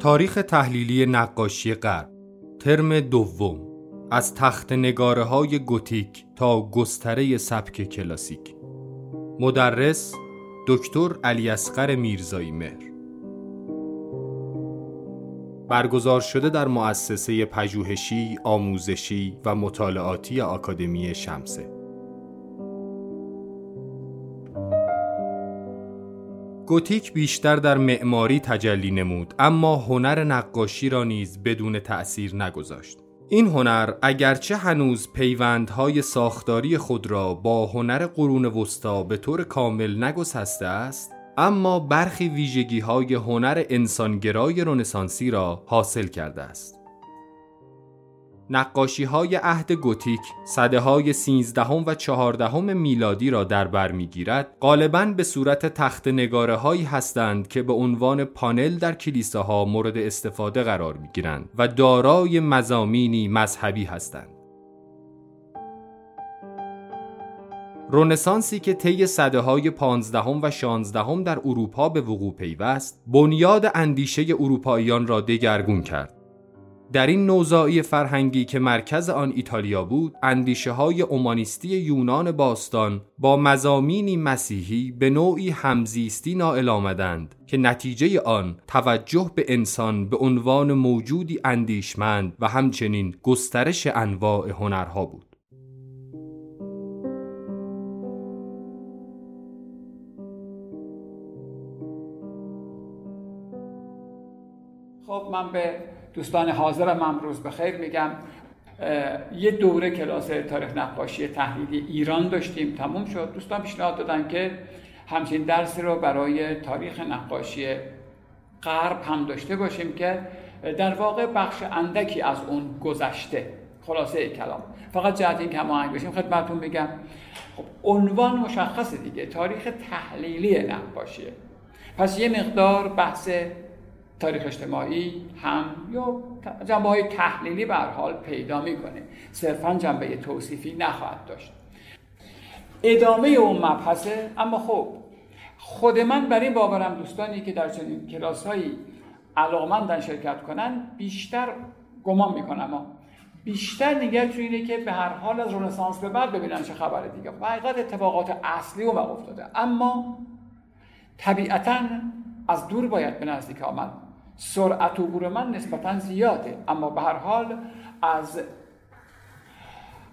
تاریخ تحلیلی نقاشی غرب ترم دوم از تخت نگاره های گوتیک تا گستره سبک کلاسیک. مدرس دکتر علی اصغر میرزایی مهر. برگزار شده در مؤسسه پژوهشی، آموزشی و مطالعاتی آکادمی شمسه. گوتیک بیشتر در معماری تجلی نمود اما هنر نقاشی را نیز بدون تأثیر نگذاشت این هنر اگرچه هنوز پیوندهای ساختاری خود را با هنر قرون وسطا به طور کامل نگسسته است اما برخی ویژگی های هنر انسانگرای رنسانسی را حاصل کرده است. نقاشی های عهد گوتیک صده های سینزدهم و چهاردهم میلادی را در بر می‌گیرد غالبا به صورت تخت نگاره هایی هستند که به عنوان پانل در کلیساها مورد استفاده قرار می گیرند و دارای مزامینی مذهبی هستند. رونسانسی که طی صده های پانزدهم و شانزدهم در اروپا به وقوع پیوست بنیاد اندیشه اروپاییان را دگرگون کرد. در این نوزایی فرهنگی که مرکز آن ایتالیا بود اندیشه های اومانیستی یونان باستان با مزامینی مسیحی به نوعی همزیستی نائل آمدند که نتیجه آن توجه به انسان به عنوان موجودی اندیشمند و همچنین گسترش انواع هنرها بود. خب من به دوستان حاضرم امروز به خیر میگم یه دوره کلاس تاریخ نقاشی تحلیلی ایران داشتیم تموم شد. دوستان پیشنهاد دادن که همچین درسی رو برای تاریخ نقاشی غرب هم داشته باشیم که در واقع بخش اندکی از اون گذشته. خلاصه کلام. فقط جهت این که هماهنگ بشیم خدمتتون میگم. خب عنوان مشخصه دیگه. تاریخ تحلیلی نقاشیه پس یه مقدار بحث تاریخ اجتماعی هم یا جنبه های تحلیلی به حال پیدا می‌کنه. صرفا جنبه توصیفی نخواهد داشت. ادامه اون مبحثه اما خب خود من بر این باورم دوستانی که در چنین کلاس هایی علاقمندن شرکت کنن بیشتر گمان می‌کنم بیشتر تو اینه که به هر حال از رنسانس به بعد ببینن چه خبره دیگه. و حقیقت اتفاقات اصلی و افتاده. اما طبیعتا از دور باید به نزدیک آمد. سرعت عبور من نسبتا زیاده. اما به هر حال از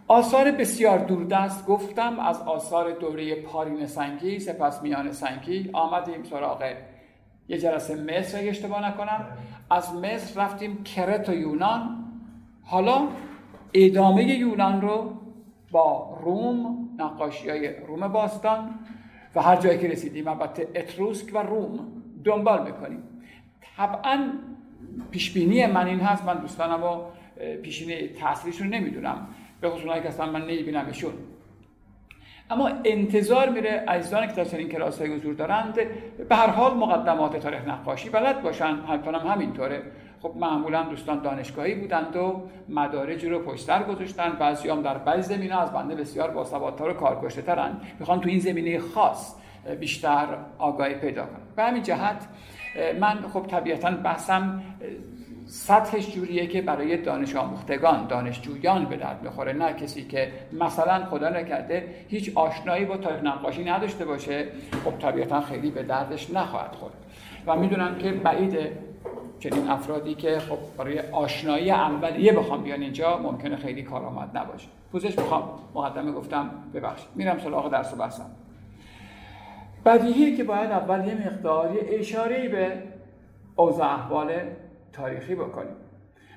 آثار بسیار دوردست گفتم از آثار دوره پارین سنگی سپس میان سنگی آمدیم سراغ یه جلسه مصر اگه اشتباه نکنم. از مصر رفتیم کرت و یونان. حالا ادامه یونان رو با روم نقاشی های روم باستان و هر جایی که رسیدیم البته اتروسک و روم دنبال می‌کنیم. طبعا پیشبینی من این هست. من دوستانم و پیشینه تاثیرشون نمی‌دونم. به خصوص که اصلا من نمیبینمشون اما انتظار میره عزیزانی که در چنین کلاس های حضور دارند به هر حال مقدمات تاریخ نقاشی بلد باشن. حتما هم همینطوره. خب معمولا دوستان دانشگاهی بودند و مدارجی رو پشت سر گذاشتن. بعضی هم در بعضی زمینه از بنده بسیار باسوادتر و کارکشته ترن. می‌خوان تو این زمینه خاص بیشتر آگاهی پیدا کنن. به همین جهت من خب طبیعتا بحثم سطحش جوریه که برای دانش آموختگان دانشجویان به درد می‌خوره نه کسی که مثلا خدا نکرده هیچ آشنایی با تاریخ نقاشی نداشته باشه. خب طبیعتا خیلی به دردش نخواهد خورد. و می‌دونم که بعید چنین افرادی که خب برای آشنایی اولیه بخوام بیان اینجا ممکنه خیلی کارآمد نباشه. پوزش می‌خوام. مقدمه گفتم. ببخشید. میرم سراغ درس و بحثم. بدیهیه که باید اول یه مقدار یه اشاره به اوضاع احوال تاریخی بکنیم.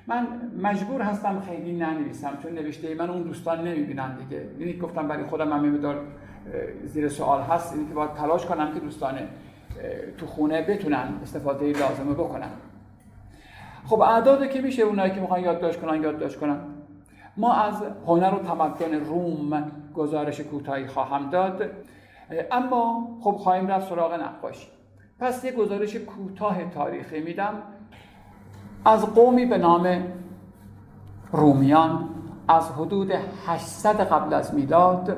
من مجبور هستم خیلی ننویسم چون نوشته من اون دوستان نمی‌بینن دیگه. یعنی گفتم برای خودم هم مقدار زیر سوال هست. اینی که باید تلاش کنم که دوستان تو خونه بتونن استفاده لازمه بکنن. خب اعداد که میشه اونایی که می‌خوان یادداشت کنن یادداشت کنن. ما از هنر و تمدن روم گزارش کوتاهی خواهم داد. اما خب خواهیم رفت سراغ نقاشی. پس یه گزارش کوتاه تاریخی میدم. از قومی به نام رومیان از حدود 800 قبل از میلاد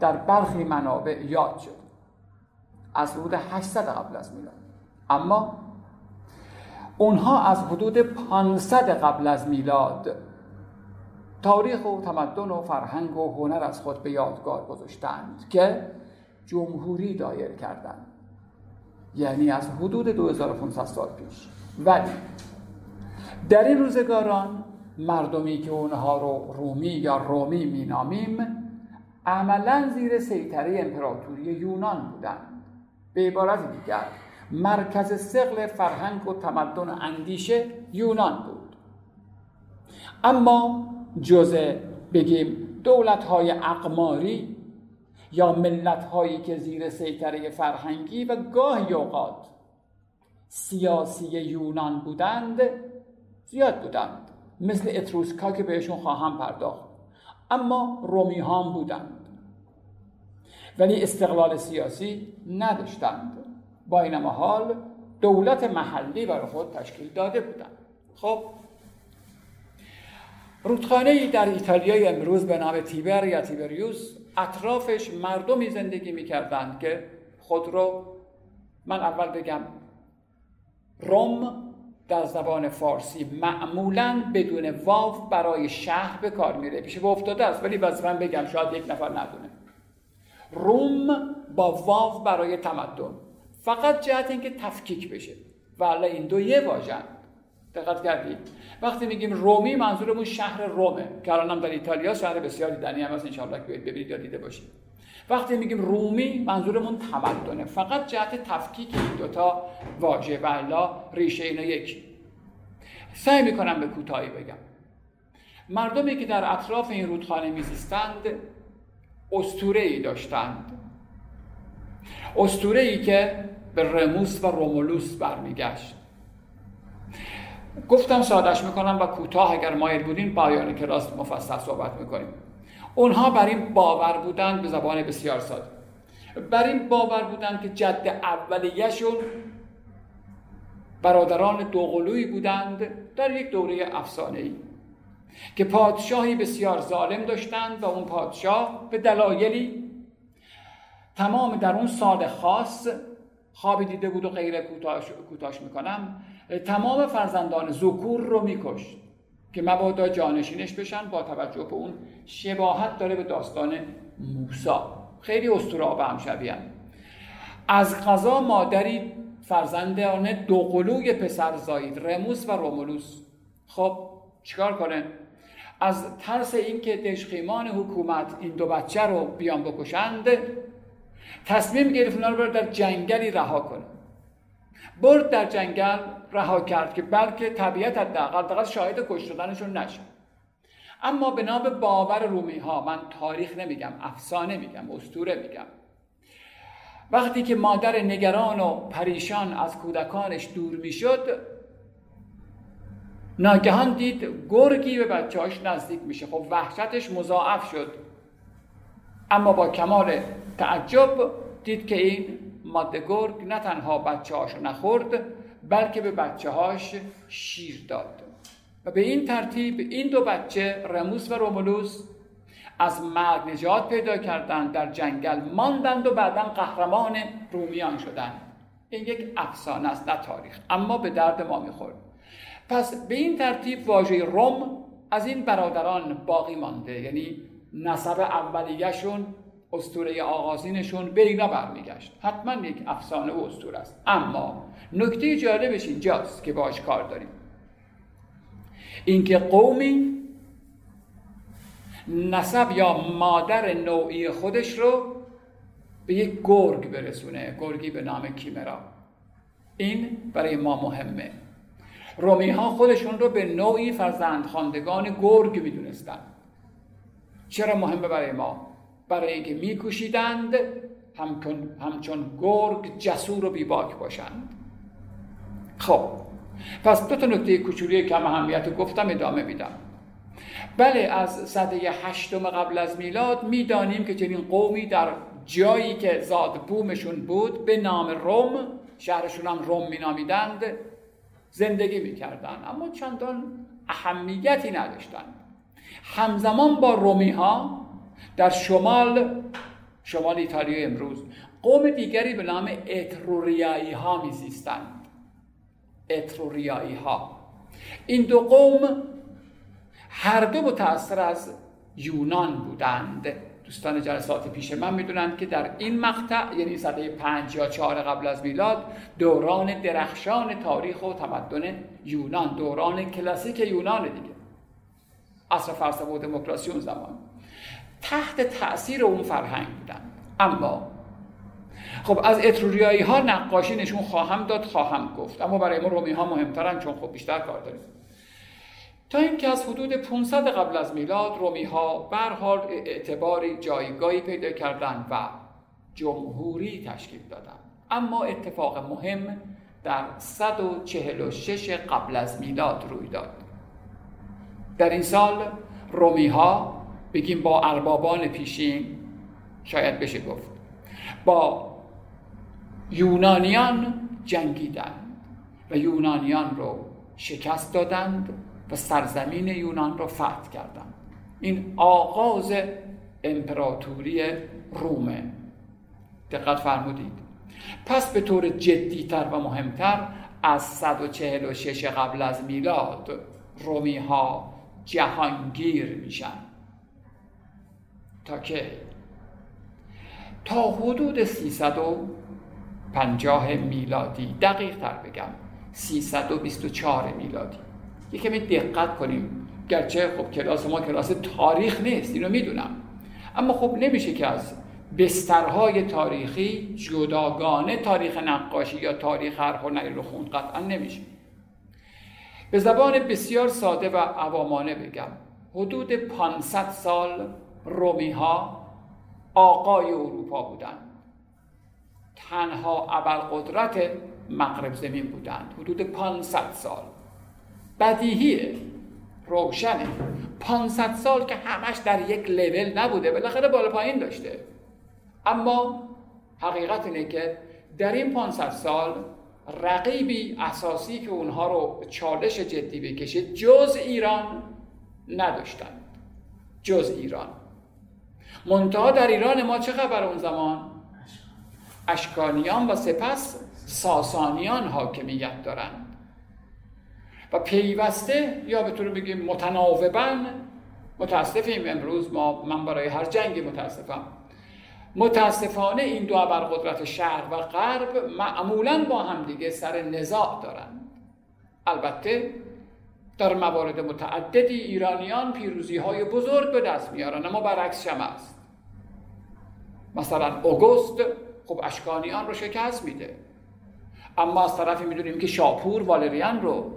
در برخی منابع یاد شد. از حدود 800 قبل از میلاد. اما اونها از حدود 500 قبل از میلاد تاریخ و تمدن و فرهنگ و هنر از خود به یادگار گذاشتند که جمهوری دایر کردند یعنی از حدود 2500 سال پیش. ولی در این روزگاران مردمی که اونها رو رومی یا رومی مینامیم عملا زیر سیطره امپراتوری یونان بودند به عبارت دیگر مرکز سقل فرهنگ و تمدن اندیشه یونان بود. اما جزء بگیم دولت های اقماری یا ملت هایی که زیر سیطره فرهنگی و گاهی اوقات سیاسی یونان بودند زیاد بودند. مثل اتروسکا که بهشون خواهم پرداخت. اما رومی هم بودند. ولی استقلال سیاسی نداشتند. با این حال دولت محلی برای خود تشکیل داده بودند. خب رودخانه ای در ایتالیای امروز به نام تیبر یا تیبریوس اطرافش مردمی زندگی می‌کردند که خود رو من اول بگم روم در زبان فارسی معمولا بدون واو برای شهر به کار میره. پیش به افتاده است ولی من بگم شاید یک نفر ندونه. روم با واو برای تمدن فقط جهت اینکه تفکیک بشه. و این دو یه واژن دقت کردید وقتی میگیم رومی منظورمون شهر رومه که الان در ایتالیا شهر بسیار دیدنی هم هست انشاءالله که ببینید یا دیده باشید. وقتی میگیم رومی منظورمون تمدنه. فقط جهت تفکیک این دوتا واژه. و الا ریشه اینا یکی. سعی می‌کنم به کوتاهی بگم. مردمی که در اطراف این رودخانه میزیستند استوره ای داشتند. استوره ای که به رموس و رومولوس برمیگشت. گفتم سادش می‌کنم و کوتاه اگر مایل بودین پایان کلاس مفصل صحبت می‌کنیم. اونها بر این باور بودند به زبان بسیار ساده. بر این باور بودند که جد اولیهشون برادران دوقلویی بودند در یک دوره افسانه ای که پادشاهی بسیار ظالم داشتند و اون پادشاه به دلایلی تمام در اون سال خاص خوابی دیده بود و غیر کوتاش, کوتاش می‌کنم. تمام فرزندان زکور رو میکشت که مبادا جانشینش بشن با توجه به اون شباهت داره به داستان موسا. خیلی استورا به هم. شبیه از قضا مادری فرزندان دوقلوی پسر زایید رموس و رومولوس. خب چیکار کنه؟ از ترس اینکه دشخیمان حکومت این دو بچه رو بیان بکشند تصمیم گرفت رو در جنگلی رها کنه. برد در جنگل رها کرد که بلکه طبیعت حداقل شاهد کش شدنشون نشه. اما به نام باور رومی ها من تاریخ نمیگم افسانه میگم استوره میگم. وقتی که مادر نگران و پریشان از کودکانش دور می‌شد ناگهان دید گرگی به بچهاش نزدیک میشه. خب وحشتش مضاعف شد. اما با کمال تعجب دید که این ماده گرگ نه تنها بچه هاشو نخورد بلکه به بچه هاش شیر داد. و به این ترتیب این دو بچه رموس و رومولوس از مرگ نجات پیدا کردند در جنگل ماندند و بعدا قهرمان رومیان شدند. این یک افسانه است نه تاریخ اما به درد ما می‌خورد. پس به این ترتیب واژه روم از این برادران باقی مانده یعنی نسب اولیهشون استوره آغازینشون به اینا برمیگشت. حتما یک افسانه و استوره است. اما نکته جالبش اینجاست که باش کار داریم. اینکه قومی نسب یا مادر نوعی خودش رو به یک گرگ برسونه. گرگی به نام کیمرا. این برای ما مهمه. رومی ها خودشون رو به نوعی فرزند خاندگان گرگ می‌دونستن. چرا مهمه برای ما؟ برای اینکه میکوشیدند همچون گرگ جسور و بیباک باشند. خب پس دو تا نکته کوچولی کم اهمیت گفتم ادامه میدم. بله از صده هشتم قبل از میلاد می‌دانیم که چنین قومی در جایی که زاد بومشون بود به نام روم شهرشون هم روم مینامیدند زندگی می‌کردن. اما چندان اهمیتی نداشتند همزمان با رومی ها در شمال شمال ایتالیا امروز قوم دیگری به نام اتروریایی ها میزیستند. اتروریایی ها این دو قوم هر دو متأثر از یونان بودند. دوستان جلسات پیش من می‌دونند که در این مقطع یعنی سده پنج یا چهار قبل از میلاد دوران درخشان تاریخ و تمدن یونان دوران کلاسیک یونان دیگه. اصر فلسفه و دموکراسی اون زمان. تحت تاثیر اون فرهنگ بودن. اما خب از اتروریایی ها نقاشی نشون خواهم داد خواهم گفت. اما برای ما رومی ها مهمترن چون خب بیشتر کار داریم. تا اینکه از حدود 500 قبل از میلاد رومی ها بر حال اعتباری جایگاهی پیدا کردند و جمهوری تشکیل دادند. اما اتفاق مهم در 146 قبل از میلاد روی داد. در این سال رومی ها بگیم با اربابان پیشین شاید بشه گفت. با یونانیان جنگیدند و یونانیان رو شکست دادند و سرزمین یونان را فتح کردند. این آغاز امپراتوری رومه دقت فرمودید. پس به طور جدیتر و مهمتر از 146 قبل از میلاد رومی ها جهانگیر میشن. تا که تا حدود 350 میلادی. دقیق تر بگم 324 میلادی. یه کمی دقت کنیم. گرچه خب کلاس ما کلاس تاریخ نیست اینو می‌دونم. اما خب نمیشه که از بسترهای تاریخی جداگانه تاریخ نقاشی یا تاریخ هر هنری رو خوند. قطعا نمیشه. به زبان بسیار ساده و عوامانه بگم. حدود 500 سال رومی ها آقای اروپا بودند. تنها ابرقدرت مغرب زمین بودند. حدود 500 سال. بدیهیه روشنه 500 سال که همش در یک لول نبوده. بالاخره بالا پایین داشته. اما حقیقت اینه که در این 500 سال رقیبی اساسی که اونها رو چالش جدی بکشه جز ایران نداشتند. جز ایران. منتها در ایران ما چه خبر اون زمان؟ اشکانیان و سپس ساسانیان حاکمیت دارند. و پیوسته یا به طور بگیم متناوبا متاسفیم امروز ما من برای هر جنگی متاسفم. متاسفانه این دو قدرت شهر و غرب معمولا با هم دیگه سر نزاع دارند. البته در موارد متعددی ایرانیان پیروزی های بزرگ به دست میارن اما برعکس شما است. مثلا اوگوست خب اشکانیان رو شکست میده. اما از طرفی می‌دونیم که شاپور والریان رو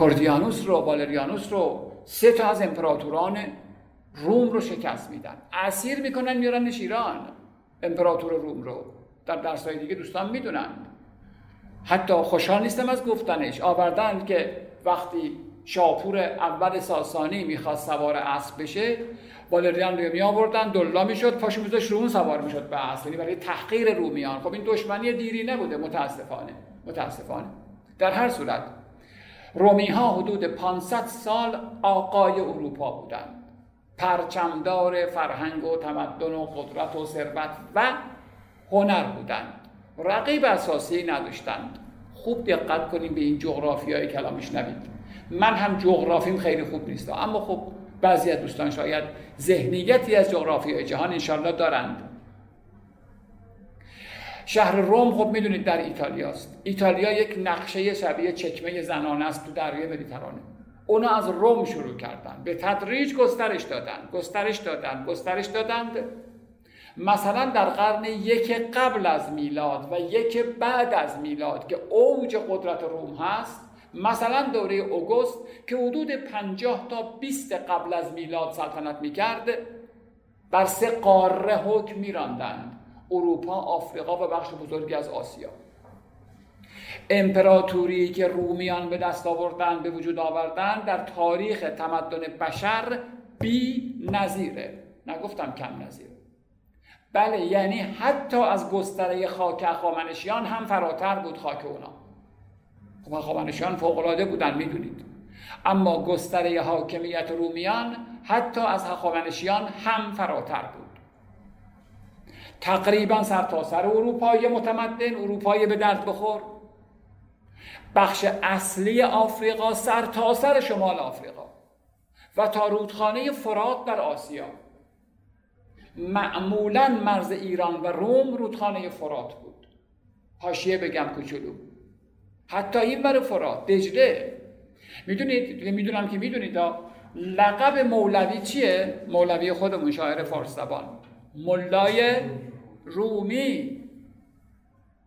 کردیانوس رو والریانوس رو سه تا از امپراتوران روم رو شکست میدن. اسیر می‌کنن میارن ایران. امپراتور روم رو. در درسای دیگه دوستان می‌دونن حتی خوشحال نیستم از گفتنش. آوردن که وقتی شاپور اول ساسانی می‌خواست سوار اسب بشه والریان رو می آوردن دلا می‌شد پاشو میذاشت رو اون سوار می‌شد به اسب. یعنی برای تحقیر رومیان خب این دشمنی دیری نبوده متاسفانه. متاسفانه. در هر صورت رومی ها حدود 500 سال آقای اروپا بودند. پرچمدار فرهنگ و تمدن و قدرت و ثروت و هنر بودند. رقیب اساسی نداشتند. خوب دقت کنیم به این جغرافی های کلام میشنوید من هم جغرافیم خیلی خوب نیست. اما خب بعضی از دوستان شاید ذهنیتی از جغرافی جهان انشالله دارند. شهر روم خب می‌دونید در ایتالیاست ایتالیا یک نقشه شبیه چکمه زنانه است تو دریای مدیترانه. اونا از روم شروع کردن. به تدریج گسترش دادن. گسترش دادن. گسترش دادند. مثلا در قرن یک قبل از میلاد و یک بعد از میلاد که اوج قدرت روم هست مثلا دوره اوگوست که حدود 50 تا 20 قبل از میلاد سلطنت می‌کرد بر سه قاره حکم میراندند اروپا، آفریقا و بخش بزرگی از آسیا. امپراتوری که رومیان به دست آوردن به وجود آوردن در تاریخ تمدن بشر بی نظیره. نگفتم کم نظیر. بله یعنی حتی از گستره خاک اخوامنشیان هم فراتر بود خاک اونا. خب اخوامنشیان فوقلاده بودن می‌دونید. اما گستره حاکمیت رومیان حتی از هخامنشیان هم فراتر بود. تقریبا سرتاسر سر اروپای متمدن اروپای به درد بخور. بخش اصلی آفریقا سرتاسر سر شمال آفریقا و تا رودخانه فرات در آسیا. معمولا مرز ایران و روم رودخانه فرات بود. حاشیه بگم کوچولو. حتی این بر فرات دجله. می‌دونید؟ می‌دونم که می‌دونید. لقب مولوی چیه؟ مولوی خودمون شاعر فارس زبان. ملای رومی.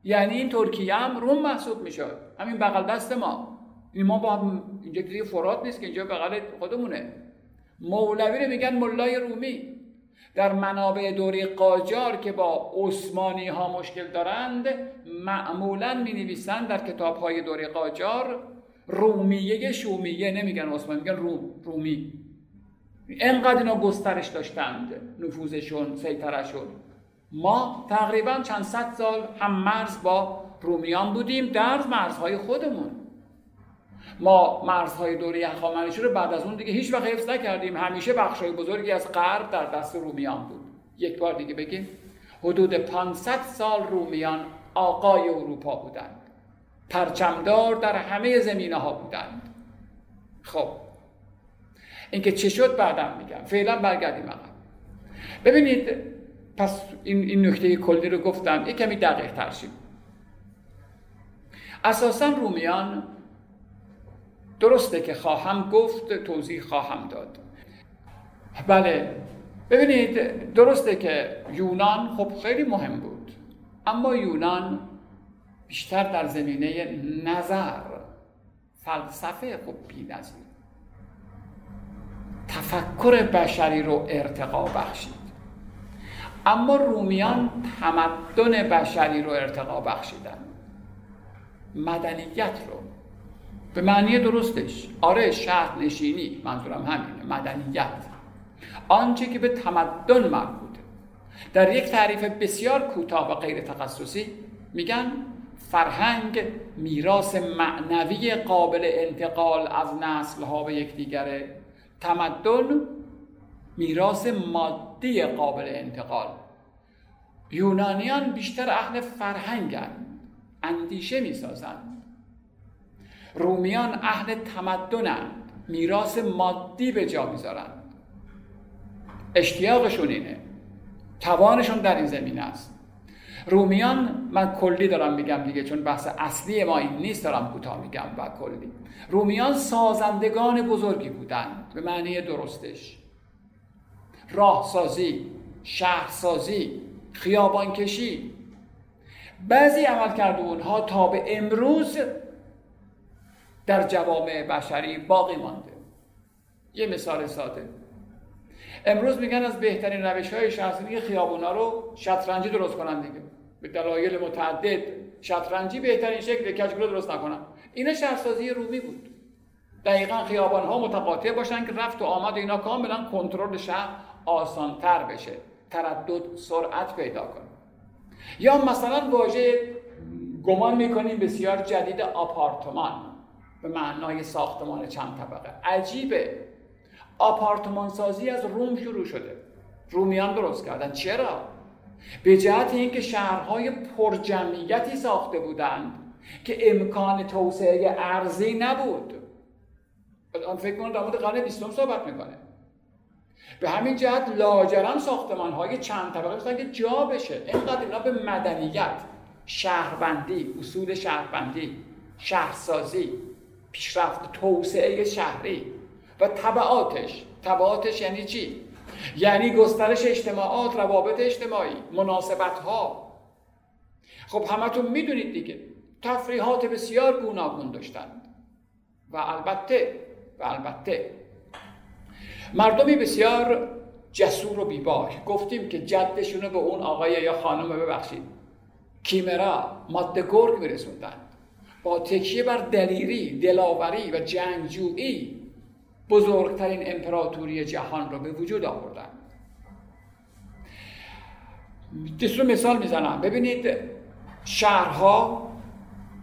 یعنی این ترکیه هم روم محسوب میشه همین بغل دست ما. این ما با اینجا دیگه فرات نیست که اینجا بغل خودمونه. مولوی رو میگن ملای رومی. در منابع دوره قاجار که با عثمانی ها مشکل دارند معمولا می نویسند در کتاب های دوره قاجار رومیه شومیه نمیگن عثمانی میگن روم رومی. انقدر اینا گسترش داشتند نفوذشون سیطرشون ما تقریبا چند صد سال هم مرز با رومیان بودیم در مرزهای خودمون. ما مرزهای دوره هخامنشی رو بعد از اون دیگه هیچ وقت حفظ نکردیم. همیشه بخشای بزرگی از غرب در دست رومیان بود. یک بار دیگه بگیم. حدود 500 سال رومیان آقای اروپا بودند. پرچمدار در همه زمینه ها بودند. خب. اینکه چه شد بعدم میگم. فعلا برگردیم عقب. ببینید پس این, این نکته کلی رو گفتم. یک کمی دقیق ترشیم اساسا رومیان درسته که خواهم گفت توضیح خواهم داد. بله ببینید درسته که یونان خب خیلی مهم بود. اما یونان بیشتر در زمینه نظر فلسفه خب بی نظیر تفکر بشری رو ارتقا بخشید. اما رومیان تمدن بشری رو ارتقا بخشیدن. مدنیت رو. به معنی درستش. آره شهر نشینی منظورم همینه مدنیت. آنچه که به تمدن مربوطه. در یک تعریف بسیار کوتاه و غیر تخصصی میگن فرهنگ میراث معنوی قابل انتقال از نسل ها به یکدیگره. تمدن میراث مادی قابل انتقال. یونانیان بیشتر اهل فرهنگن. اندیشه می‌سازند رومیان اهل تمدنند میراث مادی به جا می‌ذارند اشتیاقشون اینه. توانشون در این زمینه است. رومیان من کلی دارم میگم دیگه چون بحث اصلی ما این نیست دارم کوتاه میگم و کلی. رومیان سازندگان بزرگی بودند به معنی درستش. راهسازی شهرسازی خیابانکشی. بعضی عمل کرده اونها تا به امروز در جوامع بشری باقی مانده. یه مثال ساده. امروز میگن از بهترین روش های شهرسازی خیابونا رو شطرنجی درست کنن دیگه. به دلایل متعدد. شطرنجی بهترین شکل کشگلو درست نکنن. اینا شهرسازی رومی بود. دقیقا خیابان ها متقاطع باشن که رفت و آمد اینا کاملا کنترل شهر آسانتر بشه. تردد سرعت پیدا کنه. یا مثلا واژه گمان می‌کنیم بسیار جدید آپارتمان. به معنای ساختمان چند طبقه. عجیبه. آپارتمان سازی از روم شروع شده. رومیان درست کردن. چرا؟ به جهت اینکه شهرهای پرجمعیتی ساخته بودند که امکان توسعه ارزی نبود. الان فکر کنید در مورد قرن بیستم صحبت می‌کنه. به همین جهت لاجرم ساختمان های چند طبقه بسن که جا بشه. اینقدر اینا به مدنیت شهربندی اصول شهربندی شهرسازی پیشرفت توسعه شهری و طبعاتش. طبعاتش یعنی چی؟ یعنی گسترش اجتماعات روابط اجتماعی مناسبت ها خب همتون می‌دونید دیگه تفریحات بسیار گوناگون داشتند. و البته و البته مردمی بسیار جسور و بیباک. گفتیم که جدشونو به اون آقای یا خانم ببخشید. کیمرا ماده گرگ میرسوندن. با تکیه بر دلیری دلاوری و جنگجویی بزرگترین امپراتوری جهان را به وجود آوردن. رو مثال می‌زنم. ببینید شهرها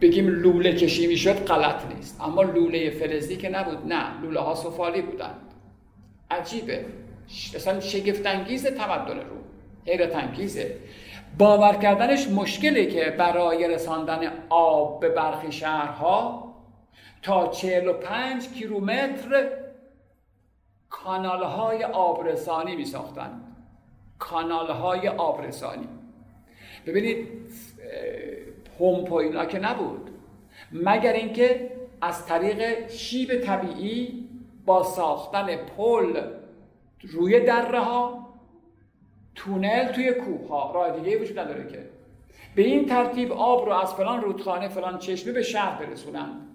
بگیم لوله کشی می‌شد غلط نیست. اما لوله فلزی که نبود نه. لوله ها سفالی بودند. عجیبه. اصلا شگفتانگیز تمدن رو حیرت انگیزه باور کردنش مشکله که برای رساندن آب به برخی شهرها تا 45 کیلومتر کانال های آبرسانی می ساختن کانال های آبرسانی. ببینید پمپ و اینا که نبود. مگر اینکه از طریق شیب طبیعی با ساختن پل روی دره ها تونل توی کوه ها راه دیگه وجود نداره که. به این ترتیب آب رو از فلان رودخانه فلان چشمه به شهر برسونند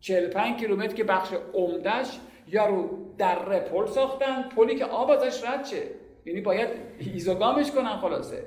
45 کیلومتر که بخش عمدش یا رو دره پل ساختن پلی که آب ازش رد شه. یعنی باید ایزوگامش کنن خلاصه.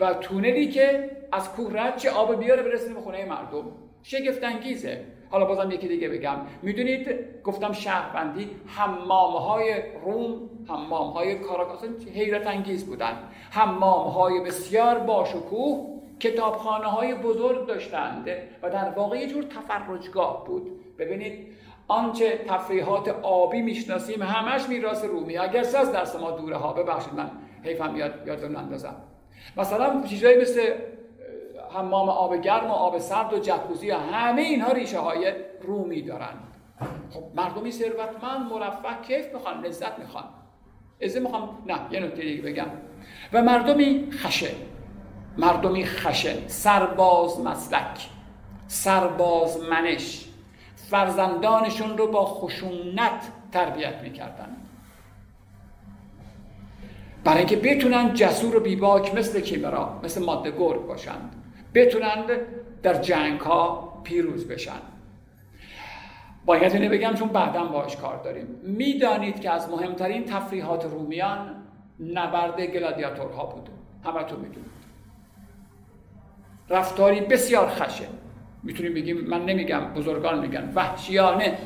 و تونلی که از کوه رد چه آب بیاره برسونه به خونه مردم. شگفت انگیزه حالا بازم یکی دیگه بگم. می‌دونید گفتم شهروندی حمام های روم حمام های کاراکاس حیرت انگیز بودن. حمام های بسیار باشکوه کتابخانه های بزرگ داشتند و در واقع یه جور تفرجگاه بود. ببینید آنچه تفریحات آبی می‌شناسیم همش میراث رومی. اگر از درس ما دوره ها ببخشید من حیفم یاد یادتون اندازم. مثلا چیزایی مثل حمام آب گرم و آب سرد و جکوزی و همه اینها ریشه های رومی دارن. خب مردمی ثروتمند مرفه کیف می‌خوان لذت می‌خوان. از می‌خوام نه یه نکته دیگه بگم. و مردمی خشن مردمی خشن سرباز مسلک. سرباز منش. فرزندانشون رو با خشونت تربیت می‌کردن. برای اینکه بتونن جسور و بیباک مثل کیمرا مثل ماده گرگ باشند. بتونند در جنگ ها پیروز بشن. باید اینه بگم چون بعدا باش کار داریم. می‌دانید که از مهمترین تفریحات رومیان نبرد گلادیاتورها بود. تو می‌دونید. رفتاری بسیار خشه می‌تونیم بگیم من نمیگم بزرگان میگن وحشیانه.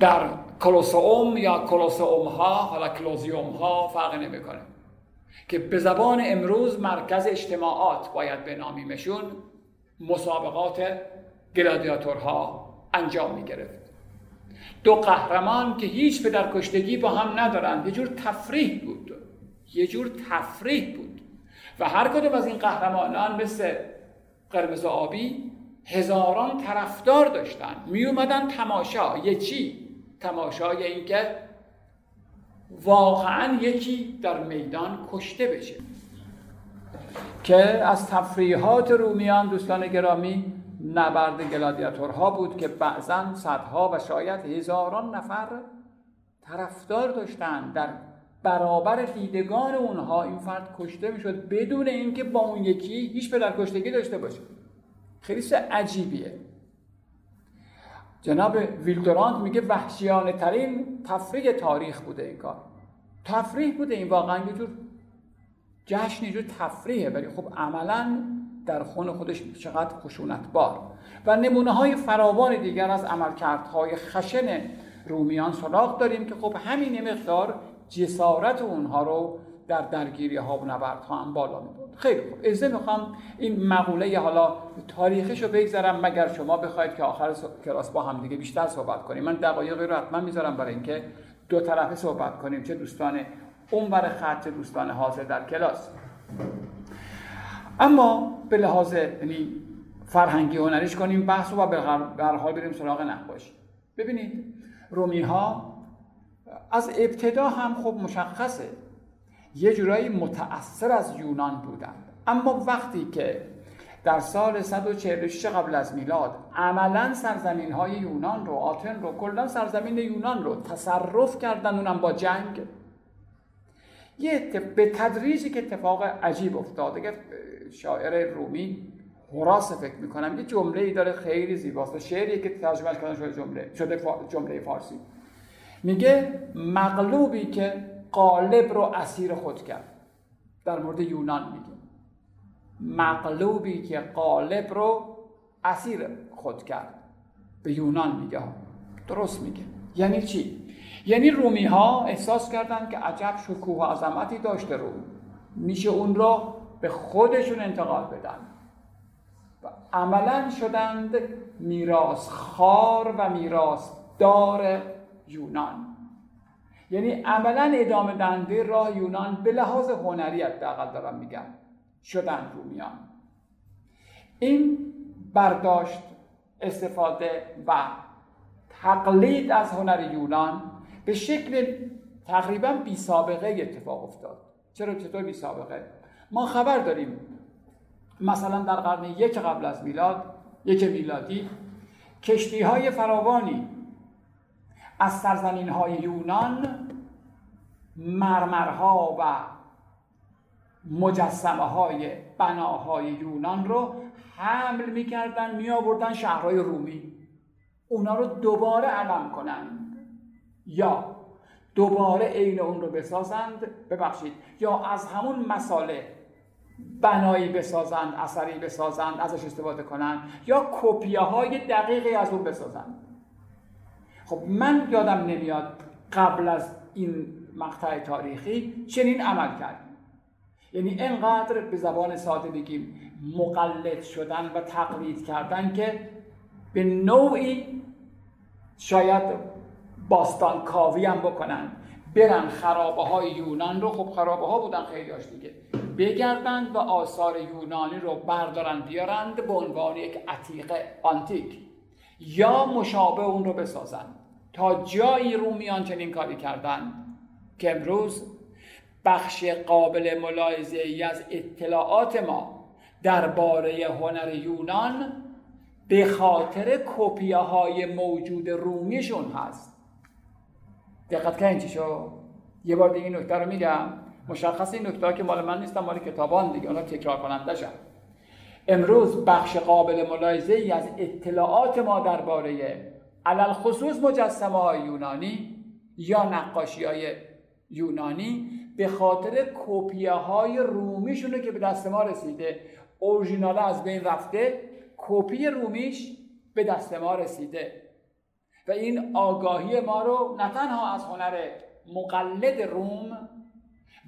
در کلوسوم یا کلوسوم ها حالا کلوزیوم ها فرق نمی‌کنه. که به زبان امروز مرکز اجتماعات باید بنامیمشون مسابقات گلادیاتورها انجام می گرفت دو قهرمان که هیچ پدر کشتگی با هم ندارند یه جور تفریح بود. یه جور تفریح بود. و هر کدوم از این قهرمانان مثل قرمز آبی هزاران طرفدار داشتن. می اومدن تماشا. یه چی؟ تماشای اینکه واقعا یکی در میدان کشته بشه. که از تفریحات رومیان دوستان گرامی نبرد گلادیاتورها بود که بعضا صدها و شاید هزاران نفر طرفدار داشتند در برابر دیدگان اونها. این فرد کشته می‌شد بدون اینکه با اون یکی هیچ پدر کشتگی داشته باشه. خیلی عجیبیه. جناب ویلدورانت میگه وحشیانه ترین تفریح تاریخ بوده این کار. تفریح بوده این واقعا یه جور جشن یه جور تفریحه. ولی خب عملا در خون خودش چقدر خشونت بار و نمونه های فراوان دیگر از عملکردهای خشن رومیان سراغ داریم که خب همین مقدار جسارت اونها رو در درگیری ها و نبرد ها هم بالا می بود خیلی خوب. ازده می‌خوام این مقوله حالا تاریخش رو بگذارم مگر شما بخواید که آخر کلاس با هم دیگه بیشتر صحبت کنیم. من دقایقی رو حتما می‌ذارم برای اینکه دو طرفه صحبت کنیم. چه دوستان اونور خط دوستان حاضر در کلاس. اما به لحاظ یعنی فرهنگی هنریش کنیم بحث و به هر حال بریم سراغ نقاشی ببینید رومی ها از ابتدا هم خب مشخصه. یه جورایی متأثر از یونان بودند اما وقتی که در سال 146 قبل از میلاد عملا سرزمین های یونان رو آتن رو کلا سرزمین یونان رو تصرف کردن اونم با جنگ. یه به تدریجی که اتفاق عجیب افتاد اگر شاعر رومی هراس فکر می‌کنم یه جمله ای داره خیلی زیباست. شعری که ترجمهش کردن شده جمله شده جمله فارسی. میگه مغلوبی که قالب رو اسیر خود کرد. در مورد یونان میگه مغلوبی که قالب رو اسیر خود کرد. به یونان میگه درست میگه. یعنی چی؟ یعنی رومی ها احساس کردند که عجب شکوه و عظمتی داشته رو. میشه اون رو به خودشون انتقال بدن. و عملا شدند میراث خار و میراث دار یونان. یعنی عملا ادامه دنده راه یونان به لحاظ هنری حداقل دارم میگم شدن رومیان. این برداشت استفاده و تقلید از هنر یونان به شکل تقریبا بی سابقه اتفاق افتاد. چرا چطور بی سابقه؟ ما خبر داریم مثلا در قرن یک قبل از میلاد یک میلادی کشتی های فراوانی از سرزمین های یونان مرمرها و مجسمه های بناهای یونان رو حمل می‌کردن می آوردن شهرهای رومی. اونا رو دوباره علم کنند یا دوباره عین اون رو بسازند ببخشید یا از همون مساله بنایی بسازند اثری بسازند ازش استفاده کنند یا کپیه های دقیقی از اون بسازند. خب من یادم نمیاد قبل از این مقطع تاریخی چنین عمل کردیم یعنی انقدر به زبان ساده بگیم مقلد شدن و تقلید کردن که به نوعی شاید باستان کاوی هم بکنن. برن خرابه های یونان رو خب خرابه ها بودن خیلی هاش دیگه. بگردند و آثار یونانی رو بردارن بیارند به عنوان یک عتیق آنتیک یا مشابه اون رو بسازند تا جایی رومیان چنین کاری کردن که امروز بخش قابل ملاحظه ای از اطلاعات ما درباره هنر یونان به خاطر کپیه های موجود رومیشون هست. دقت کردین چی شو یه بار دیگه این نکته رو میگم. مشخص این نکته که مال من نیستم مال کتابان دیگه. اونا تکرار کننده شد امروز بخش قابل ملاحظه ای از اطلاعات ما درباره علل خصوص مجسمه های یونانی یا نقاشی های یونانی به خاطر کپیه های رومیشونه که به دست ما رسیده اورژینال از بین رفته کپی رومیش به دست ما رسیده. و این آگاهی ما رو نه تنها از هنر مقلد روم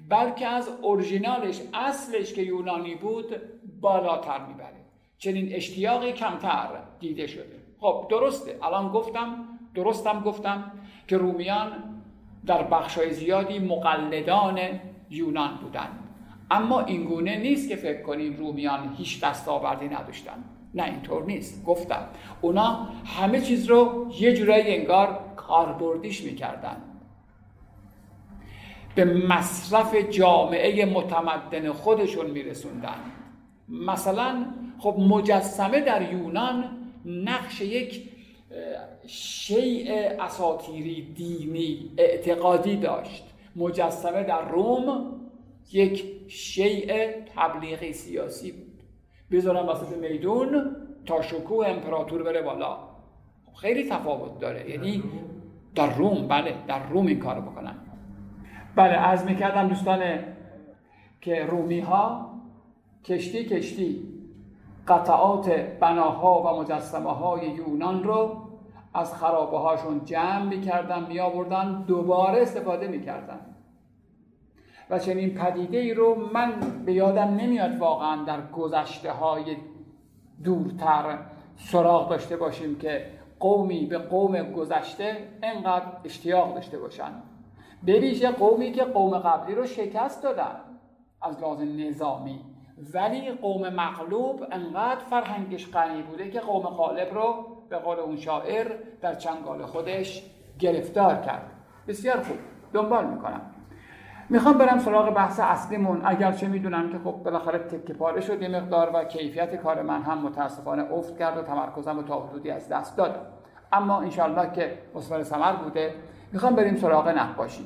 بلکه از اورژینالش اصلش که یونانی بود بالاتر می‌بره. چنین اشتیاقی کمتر دیده شده. خب درسته. الان گفتم درستم گفتم که رومیان در بخشای زیادی مقلدان یونان بودند. اما اینگونه نیست که فکر کنیم رومیان هیچ دستاوردی نداشتن. نه اینطور نیست. گفتم اونا همه چیز رو یه جورایی انگار کاربردیش می‌کردن. به مصرف جامعه متمدن خودشون میرسوندن. مثلا خب مجسمه در یونان نقش یک شیء اساتیری دینی اعتقادی داشت. مجسمه در روم یک شیء تبلیغی سیاسی بود. بذارم وسط میدون تا شکوه امپراتور بره بالا. خیلی تفاوت داره. یعنی در روم بله در روم این کارو بکنن. بله از می‌کردم دوستان که رومی ها کشتی کشتی قطعات بناها و مجسمه های یونان رو از خرابه هاشون جمع می‌کردن می آوردن دوباره استفاده می‌کردن. و چنین پدیده ای رو من به یادم نمیاد واقعا در گذشته های دورتر سراغ داشته باشیم که قومی به قوم گذشته انقدر اشتیاق داشته باشن. به قومی که قوم قبلی رو شکست دادن از لحاظ نظامی. ولی قوم مغلوب انقدر فرهنگش غنی بوده که قوم غالب رو به قول اون شاعر در چنگال خودش گرفتار کرد. بسیار خوب. دنبال می‌کنم. می‌خوام برم سراغ بحث اصلیمون. اگرچه می‌دونم که خب بالاخره تکه پاره شد یه مقدار و کیفیت کار من هم متاسفانه افت کرد و تمرکزم رو تا حدودی از دست داد. اما انشالله که مصور سمر بوده می‌خوام بریم سراغ نقاشی.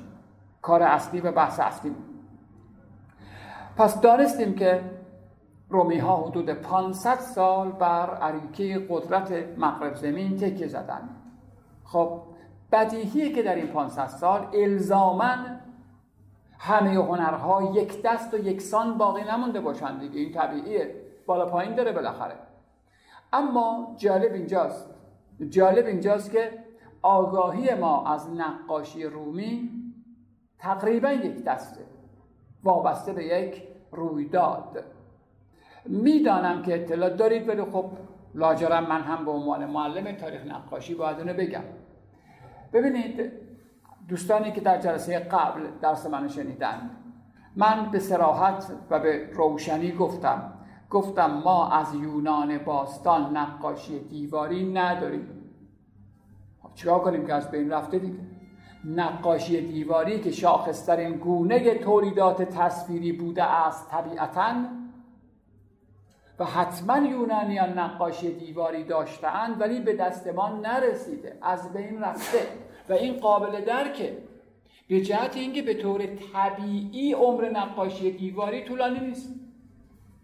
کار اصلی و بحث اصلی پس دانستیم که رومی ها حدود 500 سال بر عریکه قدرت مغرب زمین تکیه زدن خب بدیهیه که در این 500 سال الزامن همه هنرها یک دست و یکسان باقی نمونده باشند دیگه. این طبیعیه. بالا پایین داره بالاخره. اما جالب اینجاست. جالب اینجاست که آگاهی ما از نقاشی رومی تقریبا یک دسته. وابسته به یک رویداد. می‌دانم که اطلاع دارید ولی خب لاجرم من هم به عنوان معلم تاریخ نقاشی باید اونو بگم. ببینید دوستانی که در جلسه قبل درس منو شنیدن من به سراحت و به روشنی گفتم. گفتم ما از یونان باستان نقاشی دیواری نداریم. خب چیکار کنیم که از بین رفته دیگه؟ نقاشی دیواری که شاخصترین گونه تولیدات تصویری بوده است طبیعتا و حتما یونانیان نقاشی دیواری داشتهاند ولی به دست ما نرسیده. از بین رفته. و این قابل درکه. به جهت اینکه به طور طبیعی عمر نقاشی دیواری طولانی نیست.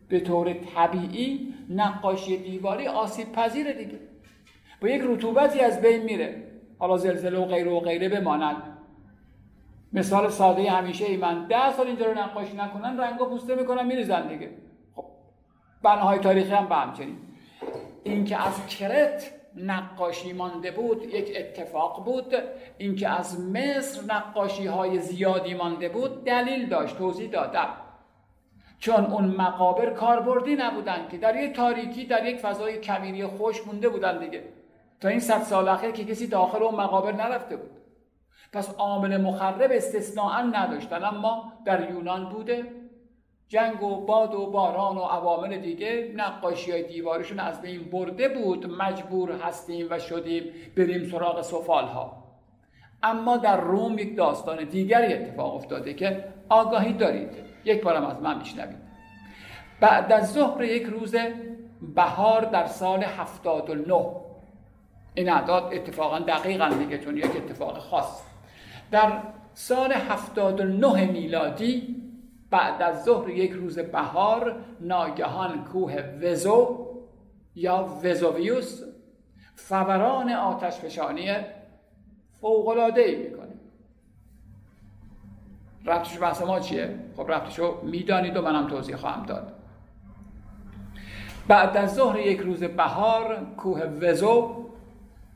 به طور طبیعی نقاشی دیواری آسیب پذیره دیگه. با یک رطوبتی از بین میره. حالا زلزله و غیره و غیره بماند. مثال ساده همیشه ای من. ده سال اینجا رو نقاشی نکنن رنگ و پوسته می‌کنن میریزن دیگه. بناهای تاریخی هم به همچنین. اینکه از کرت نقاشی مانده بود یک اتفاق بود. اینکه از مصر نقاشی های زیادی مانده بود دلیل داشت توضیح دادم. چون اون مقابر کاربردی نبودن که در یک تاریکی در یک فضای کمینی خوش مونده بودن دیگه. تا این صد سال اخیر که کسی داخل اون مقابر نرفته بود. پس عامل مخرب استثناء نداشتن اما در یونان بوده. جنگ و باد و باران و عوامل دیگه نقاشی های دیوارشون از بین برده بود. مجبور هستیم و شدیم بریم سراغ سفال ها اما در روم یک داستان دیگری اتفاق افتاده که آگاهی دارید. یک بارم از من میشنوید. بعد از ظهر یک روز بهار در سال 79 این اعداد اتفاقا دقیقا دیگه چون یک اتفاق خاص. در سال 79 میلادی بعد از ظهر یک روز بهار ناگهان کوه وزو یا وزوویوس فوران آتش فشانی ای می‌کنه. ربطش بحث ما چیه؟ خب ربطشو می‌دانید و منم توضیح خواهم داد. بعد از ظهر یک روز بهار کوه وزو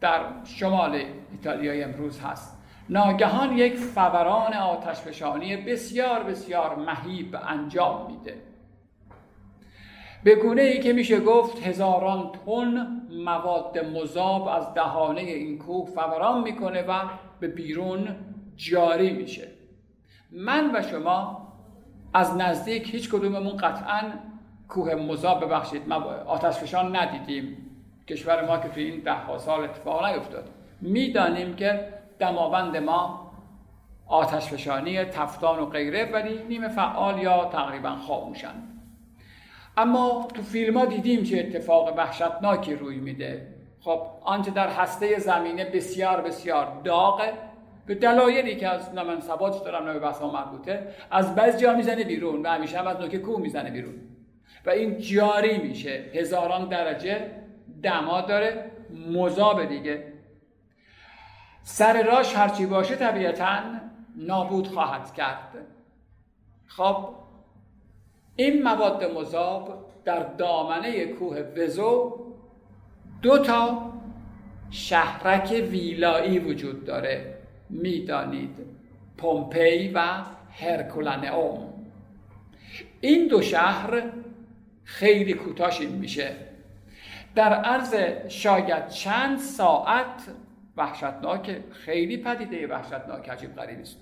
در شمال ایتالیای امروز هست. ناگهان یک فوران آتشفشانی بسیار بسیار مهیب انجام میده. به گونه ای که میشه گفت هزاران تن مواد مذاب از دهانه این کوه فوران می‌کنه و به بیرون جاری میشه. من و شما از نزدیک هیچ کدوممون قطعا کوه مذاب ببخشید آتش فشان ندیدیم. کشور ما که توی این ده سال اتفاق نیفتاد. می‌دانیم که دماوند ما آتش فشانی تفتان و غیره ولی نیمه فعال یا تقریبا خاموشن اما تو فیلم ها دیدیم که اتفاق وحشتناکی روی میده. خب آنچه در هسته زمینه بسیار بسیار داغه. به دلایلی که از نمنصبات دارم نه بحث مربوطه از بعض جا می‌زنه بیرون و همیشه هم از نوک کوه می‌زنه بیرون. و این جاری میشه. هزاران درجه دما داره مذاب دیگه. سر راش هرچی باشه طبیعتا نابود خواهد کرد. خب این مواد مذاب در دامنه کوه وزو دو تا شهرک ویلایی وجود داره. می‌دانید پومپی و هرکولانئوم. این دو شهر خیلی کوتاش میشه. در عرض شاید چند ساعت وحشتناک خیلی پدیده وحشتناک عجیب غریبی است.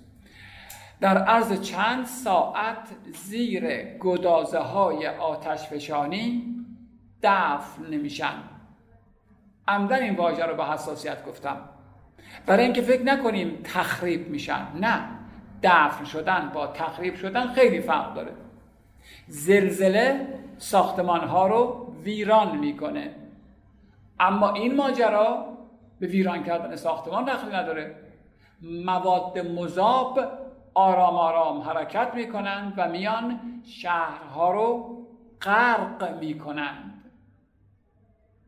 در عرض چند ساعت زیر گدازه های آتش فشانی دفن نمیشن. عمدن این واژه رو به حساسیت گفتم. برای اینکه فکر نکنیم تخریب میشن. نه دفن شدن با تخریب شدن خیلی فرق داره. زلزله ساختمان ها رو ویران می‌کنه. اما این ماجرا به ویران کردن ساختمان دخلی نداره. مواد مذاب آرام آرام حرکت می‌کنند و میان شهرها رو غرق می‌کنند.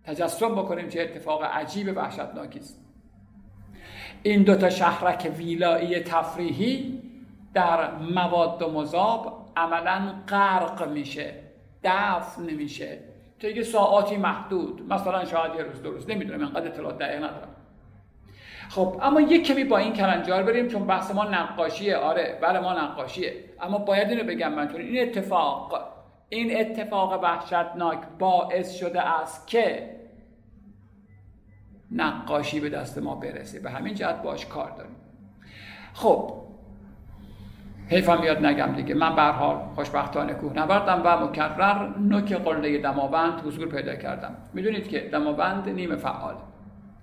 تجسم بکنیم چه اتفاق عجیب وحشتناکی است. این دوتا شهرک ویلایی تفریحی در مواد مذاب عملا غرق میشه دفن میشه. یه ساعاتی محدود. مثلا شاید یه روز دو روز. نمی‌دونم اینقدر اطلاعات دقیق ندارم. خب اما یک کمی با این کلنجار بریم چون بحث ما نقاشیه. آره بله ما نقاشیه. اما باید اینو بگم من چون این اتفاق این اتفاق وحشتناک باعث شده است که نقاشی به دست ما برسه. به همین جهت باش کار داریم. خب حیفم میاد نگم دیگه. من به حال خوشبختانه کوهنوردم و مکرر نوک قله دماوند حضور پیدا کردم. می‌دونید که دماوند نیمه فعال.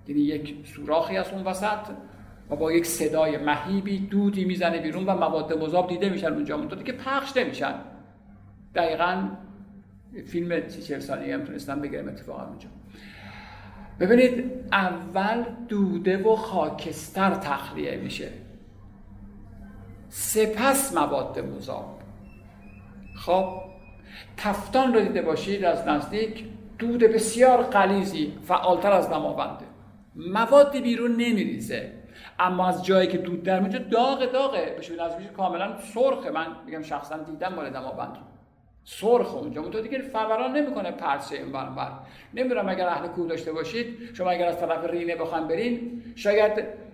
یعنی یک سوراخی از اون وسط و با یک صدای مهیبی دودی می‌زنه بیرون و مواد مذاب دیده میشن اونجا. منتها که پخش نمیشن. دقیقا فیلم سی چهل ثانیه هم تونستم بگیرم اتفاقا اونجا. ببینید اول دوده و خاکستر تخلیه میشه. سپس مواد مذاب خب تفتان رو دیده باشید از نزدیک دود بسیار قلیزی فعالتر از دماونده. موادی بیرون نمیریزه. اما از جایی که دود در میاد داغ داغه بشه نزدیک کاملا سرخه. من میگم شخصا دیدم مال دماوند. سرخ اونجا. اونجا دیگه فوران نمی‌کنه پرسه این بر نمی‌دونم اگر اهل کوه داشته باشید شما اگر از طرف رینه بخوایم برین شاید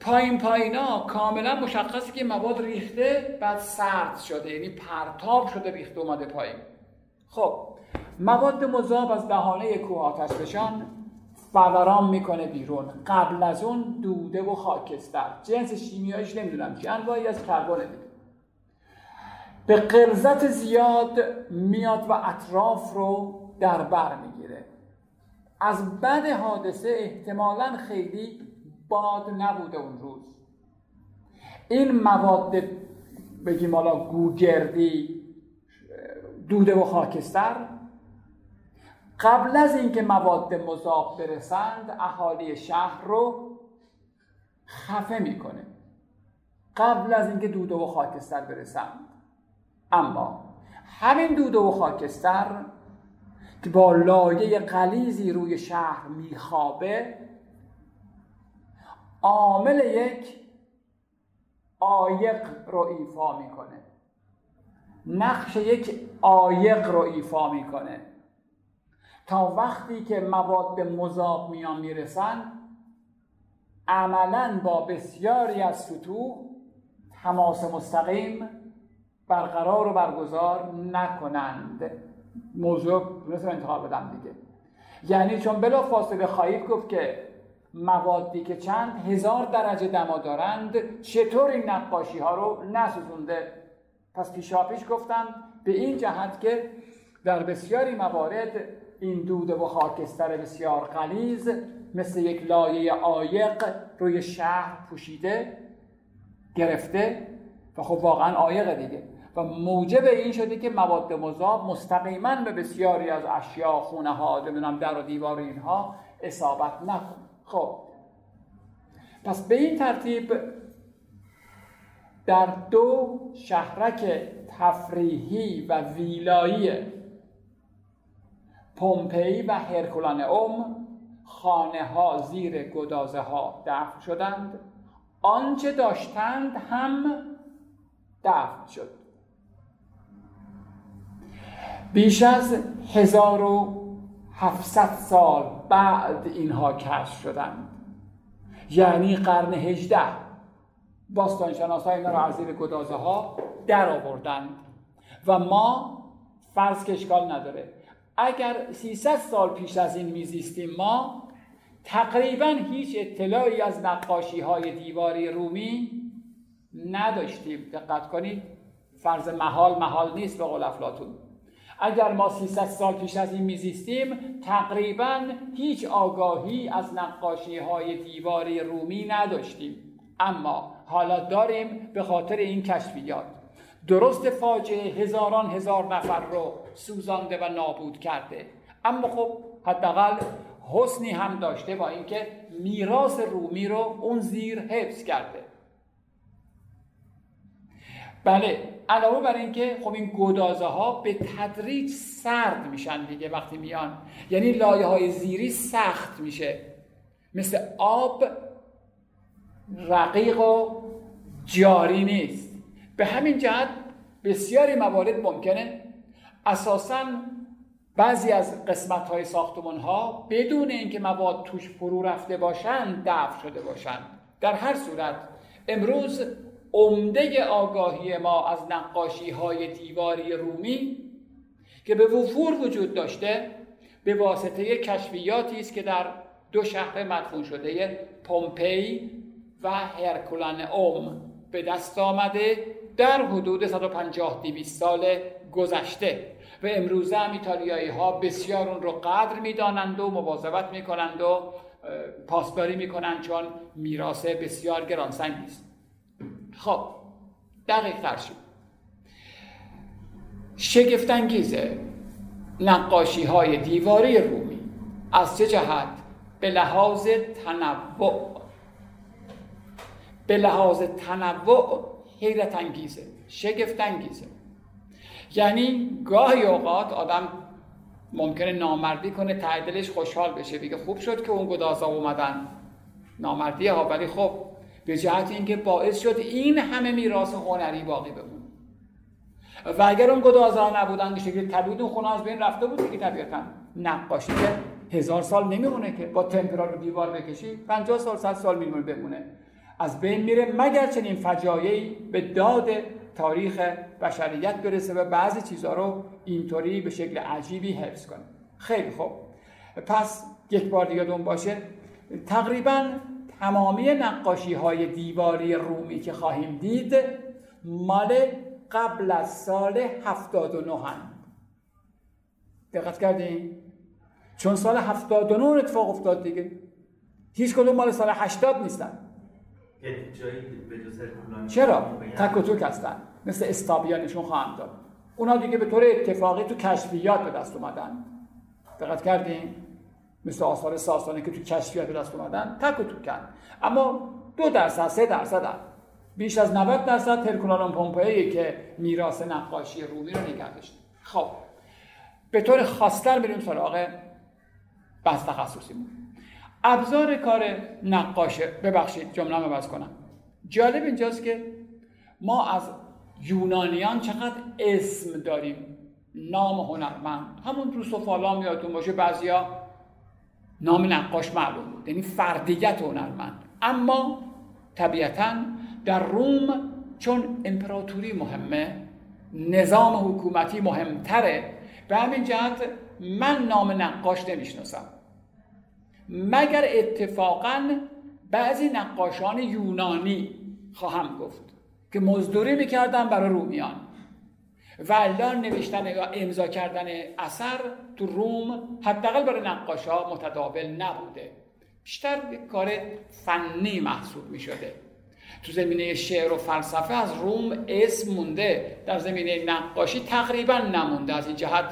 پایین پایینا کاملا مشخصی که مواد ریخته بعد سرد شده یعنی پرتاب شده ریخته اومده پایین. خب مواد مذاب از دهانه کوه آتش فشان فوران می‌کنه بیرون. قبل از اون دوده و خاکستر. جنس شیمیاییش نمی‌دونم چی انواعی از کربن دیگه به قلزت زیاد میاد و اطراف رو در بر می‌گیره. از بد حادثه احتمالا خیلی باد نبوده اون روز. این مواد بگیم حالا گوگردی دوده و خاکستر قبل از اینکه مواد مذاب برسند اهالی شهر رو خفه می‌کنه. قبل از اینکه دوده و خاکستر برسند. اما همین دوده و خاکستر که با لایه قلیزی روی شهر میخوابه عامل یک آیق رو ایفا می‌کنه. نقش یک آیق رو ایفا می‌کنه. تا وقتی که مواد مذاب میان می‌رسن عملا با بسیاری از سطوح تماس مستقیم برقرار و برگزار نکنند. موضوع مثل انتخاب بدم دیگه. یعنی چون بلا فاصله خواهید گفت که موادی که چند هزار درجه دما دارند چطور این نقاشی ها رو نسوزونده؟ پس پیشاپیش گفتم به این جهت که در بسیاری موارد این دوده و خاکستر بسیار قلیز مثل یک لایه عایق روی شهر پوشیده گرفته و خب واقعا عایق دیگه. و موجب این شده که مواد مذاب مستقیما به بسیاری از اشیا خونه ها در و دیوار اینها اصابت نکنه. خب. پس به این ترتیب در دو شهرک تفریحی و ویلایی پومپئی و هرکولان اوم خانه ها زیر گدازه ها دفن شدند. آنچه داشتند هم دفن شد. بیش از هزار و هفتصد سال بعد اینها کشف شدند. یعنی قرن هجده. باستانشناس ها اینا رو از زیر گدازه ها در آوردند. و ما فرض که اشکال نداره. اگر 300 سال پیش از این میزیستیم ما تقریبا هیچ اطلاعی از نقاشی های دیواری رومی نداشتیم. دقت کنید فرض محال محال نیست به قول افلاتون اگر ما 300 سال پیش از این میزیستیم تقریبا هیچ آگاهی از نقاشی های دیواری رومی نداشتیم. اما حالا داریم به خاطر این کشفیات درست فاجعه هزاران هزار نفر رو سوزانده و نابود کرده. اما خب حداقل حسنی هم داشته با اینکه میراث رومی رو اون زیر حفظ کرده. بله علاوه بر اینکه خب این گدازه ها به تدریج سرد میشن دیگه وقتی میان. یعنی لایه های زیری سخت میشه. مثل آب رقیق و جاری نیست. به همین جهت بسیاری موارد ممکنه. اساسا بعضی از قسمت های ساختمان ها بدون اینکه مواد توش فرو رفته باشند دفع شده باشند در هر صورت امروز عمده آگاهی ما از نقاشی های دیواری رومی که به وفور وجود داشته به واسطه کشفیاتی است که در دو شهر مدفون شده پومپی و هرکولان اوم به دست آمده در حدود 150 200 سال گذشته و امروزه هم ایتالیایی ها بسیار اون رو قدر می‌دانند و مواظبت می‌کنند و پاسداری می‌کنند چون میراث بسیار گرانسنگی است. خب دقیق تر شد. شگفتانگیزه نقاشی های دیواری رومی از چه جهت؟ به لحاظ تنوع. به لحاظ تنوع حیرت انگیزه شگفت انگیزه یعنی گاهی اوقات آدم ممکنه نامردی کنه تعدلش خوشحال بشه بگه خوب شد که اون گدازا اومدن. نامردیه ها ولی خب به جهت اینکه باعث شد این همه میراث هنری باقی بمونه. و اگر اون گدازا نبودن که شکل طبیعی اون خونه از بین رفته بود که طبیعتا نقاشی که هزار سال نمیمونه که با تمپرا رو دیوار بکشی 50 سال 100 سال میمونه بمونه. از بین میره مگر چنین فجایعی به داد تاریخ بشریت برسه و بعضی چیزها رو اینطوری به شکل عجیبی حفظ کنه. خیلی خوب. پس یک بار دیگه دون باشه. تقریبا تمامی نقاشی های دیواری رومی که خواهیم دید مال قبل از سال 79 هن. دقت کردین؟ چون سال 79 اتفاق افتاد دیگه هیچ کدوم مال سال 80 نیستن چرا؟ تک و توک هستن مثل استابیانشون خواهم داد اونا دیگه به طور اتفاقی تو کشفیات به دست اومدن دقت کردین؟ مثل آثار ساسانی که تو کشفیات دست اومدن تک و توکن اما دو درصد سه درصد بیش از 90 درصد هرکولانوم پومپئی که میراث نقاشی رومی رو نگه داشته خب به طور خاصتر بریم سراغ بحث تخصصیمون. ابزار کار نقاشه ببخشید جمله رو بس کنم. جالب اینجاست که ما از یونانیان چقدر اسم داریم. نام هنرمند. همون رو سفالام یادتون باشه بعضیا نام نقاش معلوم بود. یعنی فردیت هنرمند. اما طبیعتا در روم چون امپراتوری مهمه نظام حکومتی مهمتره به همین جهت من نام نقاش نمی‌شناسم. مگر اتفاقا بعضی نقاشان یونانی خواهم گفت که مزدوری می‌کردن برای رومیان؟ و الان نوشتن یا امضا کردن اثر تو روم حداقل برای نقاش ها متداول نبوده. بیشتر کار فنی محسوب می شده تو زمینه شعر و فلسفه از روم اسم مونده. در زمینه نقاشی تقریبا نمونده. از این جهت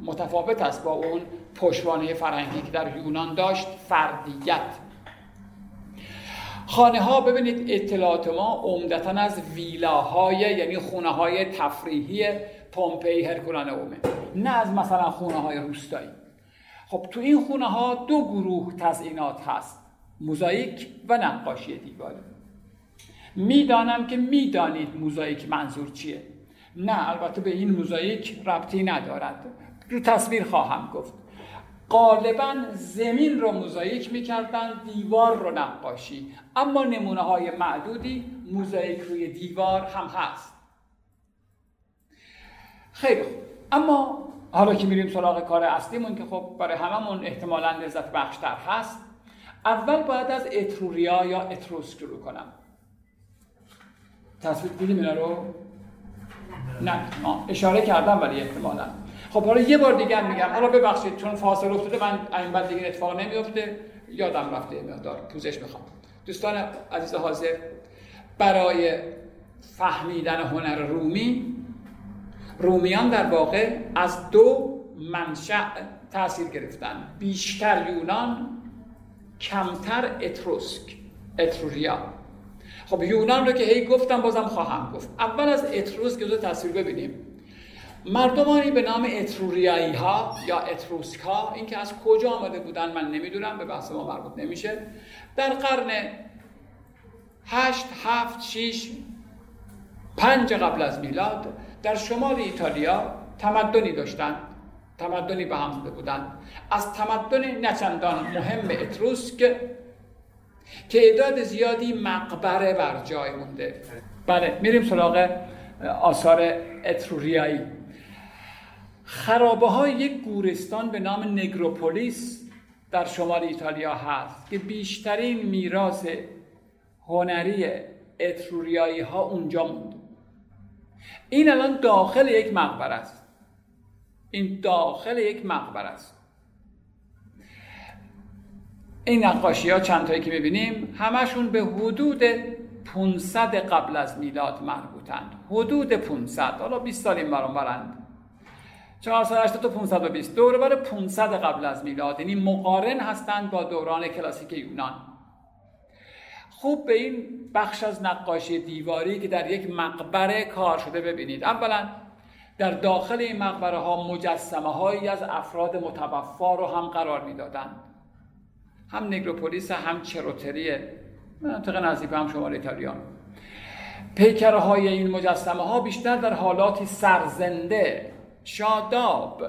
متفاوت است با اون پشوانه فرهنگی که در یونان داشت فردیت. خانه ها ببینید اطلاعات ما عمدتا از ویلاهای یعنی خونه های تفریحی پومپئی اومه. نه از مثلا خونه های روستایی. خب تو این خونه ها دو گروه تزئینات هست. موزاییک و نقاشی دیواری می‌دانم که می‌دانید موزاییک منظور چیه. نه البته به این موزاییک ربطی ندارد. رو تصویر خواهم گفت. غالبا زمین رو موزاییک می‌کردن دیوار رو نقاشی. اما نمونه های معدودی موزاییک روی دیوار هم هست. خیلی خوب. اما حالا که میریم سراغ کار اصلیمون که خب برای هممون احتمالا لذت بخشتر هست اول باید از اتروریا یا اتروسک شروع کنم. تصویر دیدیم اینا رو؟ نه. اشاره کردم ولی احتمالا. خب حالا یه بار دیگر میگم. حالا ببخشید چون فاصله افتاده من این بعد دیگه اتفاق نمیفته یادم رفته مقدار. پوزش می‌خوام. دوستان عزیز حاضر برای فهمیدن هنر رومی رومیان در واقع از دو منشأ تاثیر گرفتن. بیشتر یونان کمتر اتروسک اتروریا خب یونان رو که هی گفتم بازم خواهم گفت. اول از اتروسک رو تصویر ببینیم. مردمانی به نام اتروریایی ها یا اتروسک ها این که از کجا آمده بودن من نمی‌دونم به بحث ما مربوط نمیشه. در قرن هشت هفت شیش پنج قبل از میلاد در شمال ایتالیا تمدنی داشتن تمدنی به هم زده بودن. از تمدن نچندان مهم اتروسک که تعداد زیادی مقبره بر جای مونده. بله میریم سراغ آثار اتروریایی. خرابه های یک گورستان به نام نگروپولیس در شمال ایتالیا هست که بیشترین میراث هنری اتروریایی ها اونجا موند. این الان داخل یک مقبره است. این داخل یک مقبره است. این نقاشی ها چند تایی که می‌بینیم همشون به حدود 500 قبل از میلاد مربوطند. حدود 500 حالا 20 سال این برام برند 480 تا 520 دوره بر 500 قبل از میلاد. یعنی مقارن هستند با دوران کلاسیک یونان. خوب به این بخش از نقاشی دیواری که در یک مقبره کار شده ببینید. اولا در داخل این مقبره ها مجسمه هایی از افراد متوفا رو هم قرار می‌دادند. هم نگروپولیس هم چروتری منطقه نزدیک هم شمال ایتالیان پیکره های این مجسمه ها بیشتر در حالاتی سرزنده شاداب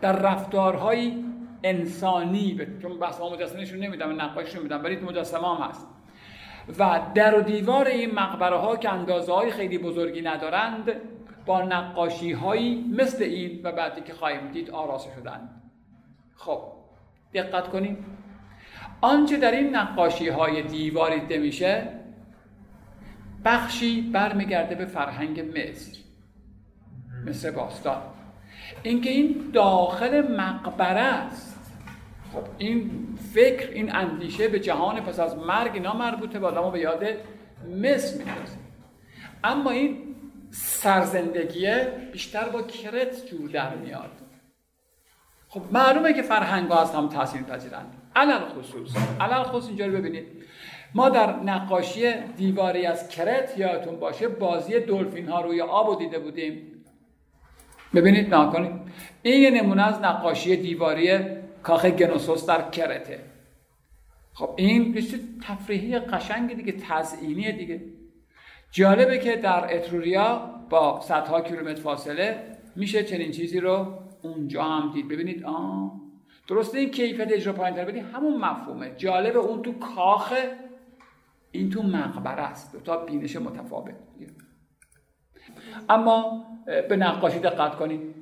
در رفتارهای انسانی چون بحث مجسمهشون نمیدم نقاششون میدم ولی مجسمه هم هست. و در و دیوار این مقبره ها که اندازه های خیلی بزرگی ندارند با نقاشی هایی مثل این و بعدی که خواهیم دید آراسته شدند. خب دقت کنیم. آنچه در این نقاشی های دیواری دیده میشه بخشی برمیگرده به فرهنگ مصر. مثل باستان. اینکه این داخل مقبره است. خب این فکر این اندیشه به جهان پس از مرگ اینا مربوطه با ما به یاد مصر میندازه. اما این سرزندگیه بیشتر با کرت جور در میاد. خب معلومه که فرهنگ ها از هم تاثیر پذیرند علل خصوص علل خصوص اینجا رو ببینید. ما در نقاشی دیواری از کرت یادتون باشه بازی دلفین ها روی آب دیده بودیم. ببینید نکنید این یه نمونه از نقاشی دیواری کاخ گنوسوس در کرته. خب این بسیار تفریحی قشنگ دیگه تزئینی دیگه. جالبه که در اتروریا با صدها کیلومتر فاصله میشه چنین چیزی رو اونجا هم دید. ببینید آه. درسته این کیفیت اجرا پایین تر همون مفهومه. جالبه اون تو کاخ این تو مقبره است. دو تا بینش متفاوت. اما به نقاشی دقت کنید.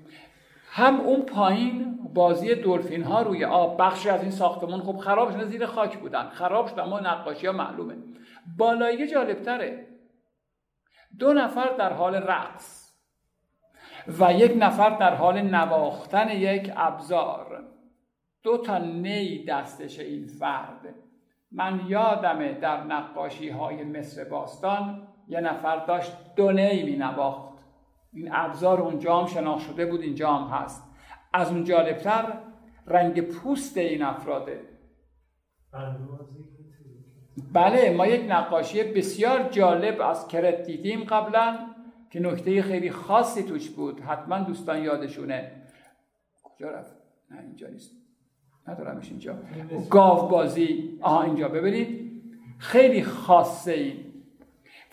هم اون پایین بازی دلفین ها روی آب بخشی از این ساختمان خب خراب شده زیر خاک بودن. خراب شد اما نقاشی ها معلومه. بالایی جالبتره دو نفر در حال رقص و یک نفر در حال نواختن یک ابزار. دو تا نی دستش این فرد. من یادمه در نقاشی های مصر باستان یه نفر داشت دو نی می نواخت این ابزار اونجا هم شناخت شده بود اینجا هم هست. از اون جالبتر رنگ پوست این افراده. بله ما یک نقاشی بسیار جالب از کرت دیدیم قبلا که نکته خیلی خاصی توش بود. حتما دوستان یادشونه. کجا رفت؟ نه اینجا نیست. ندارمش اینجا. گاو بازی آها اینجا. ببینید. خیلی خاصه این.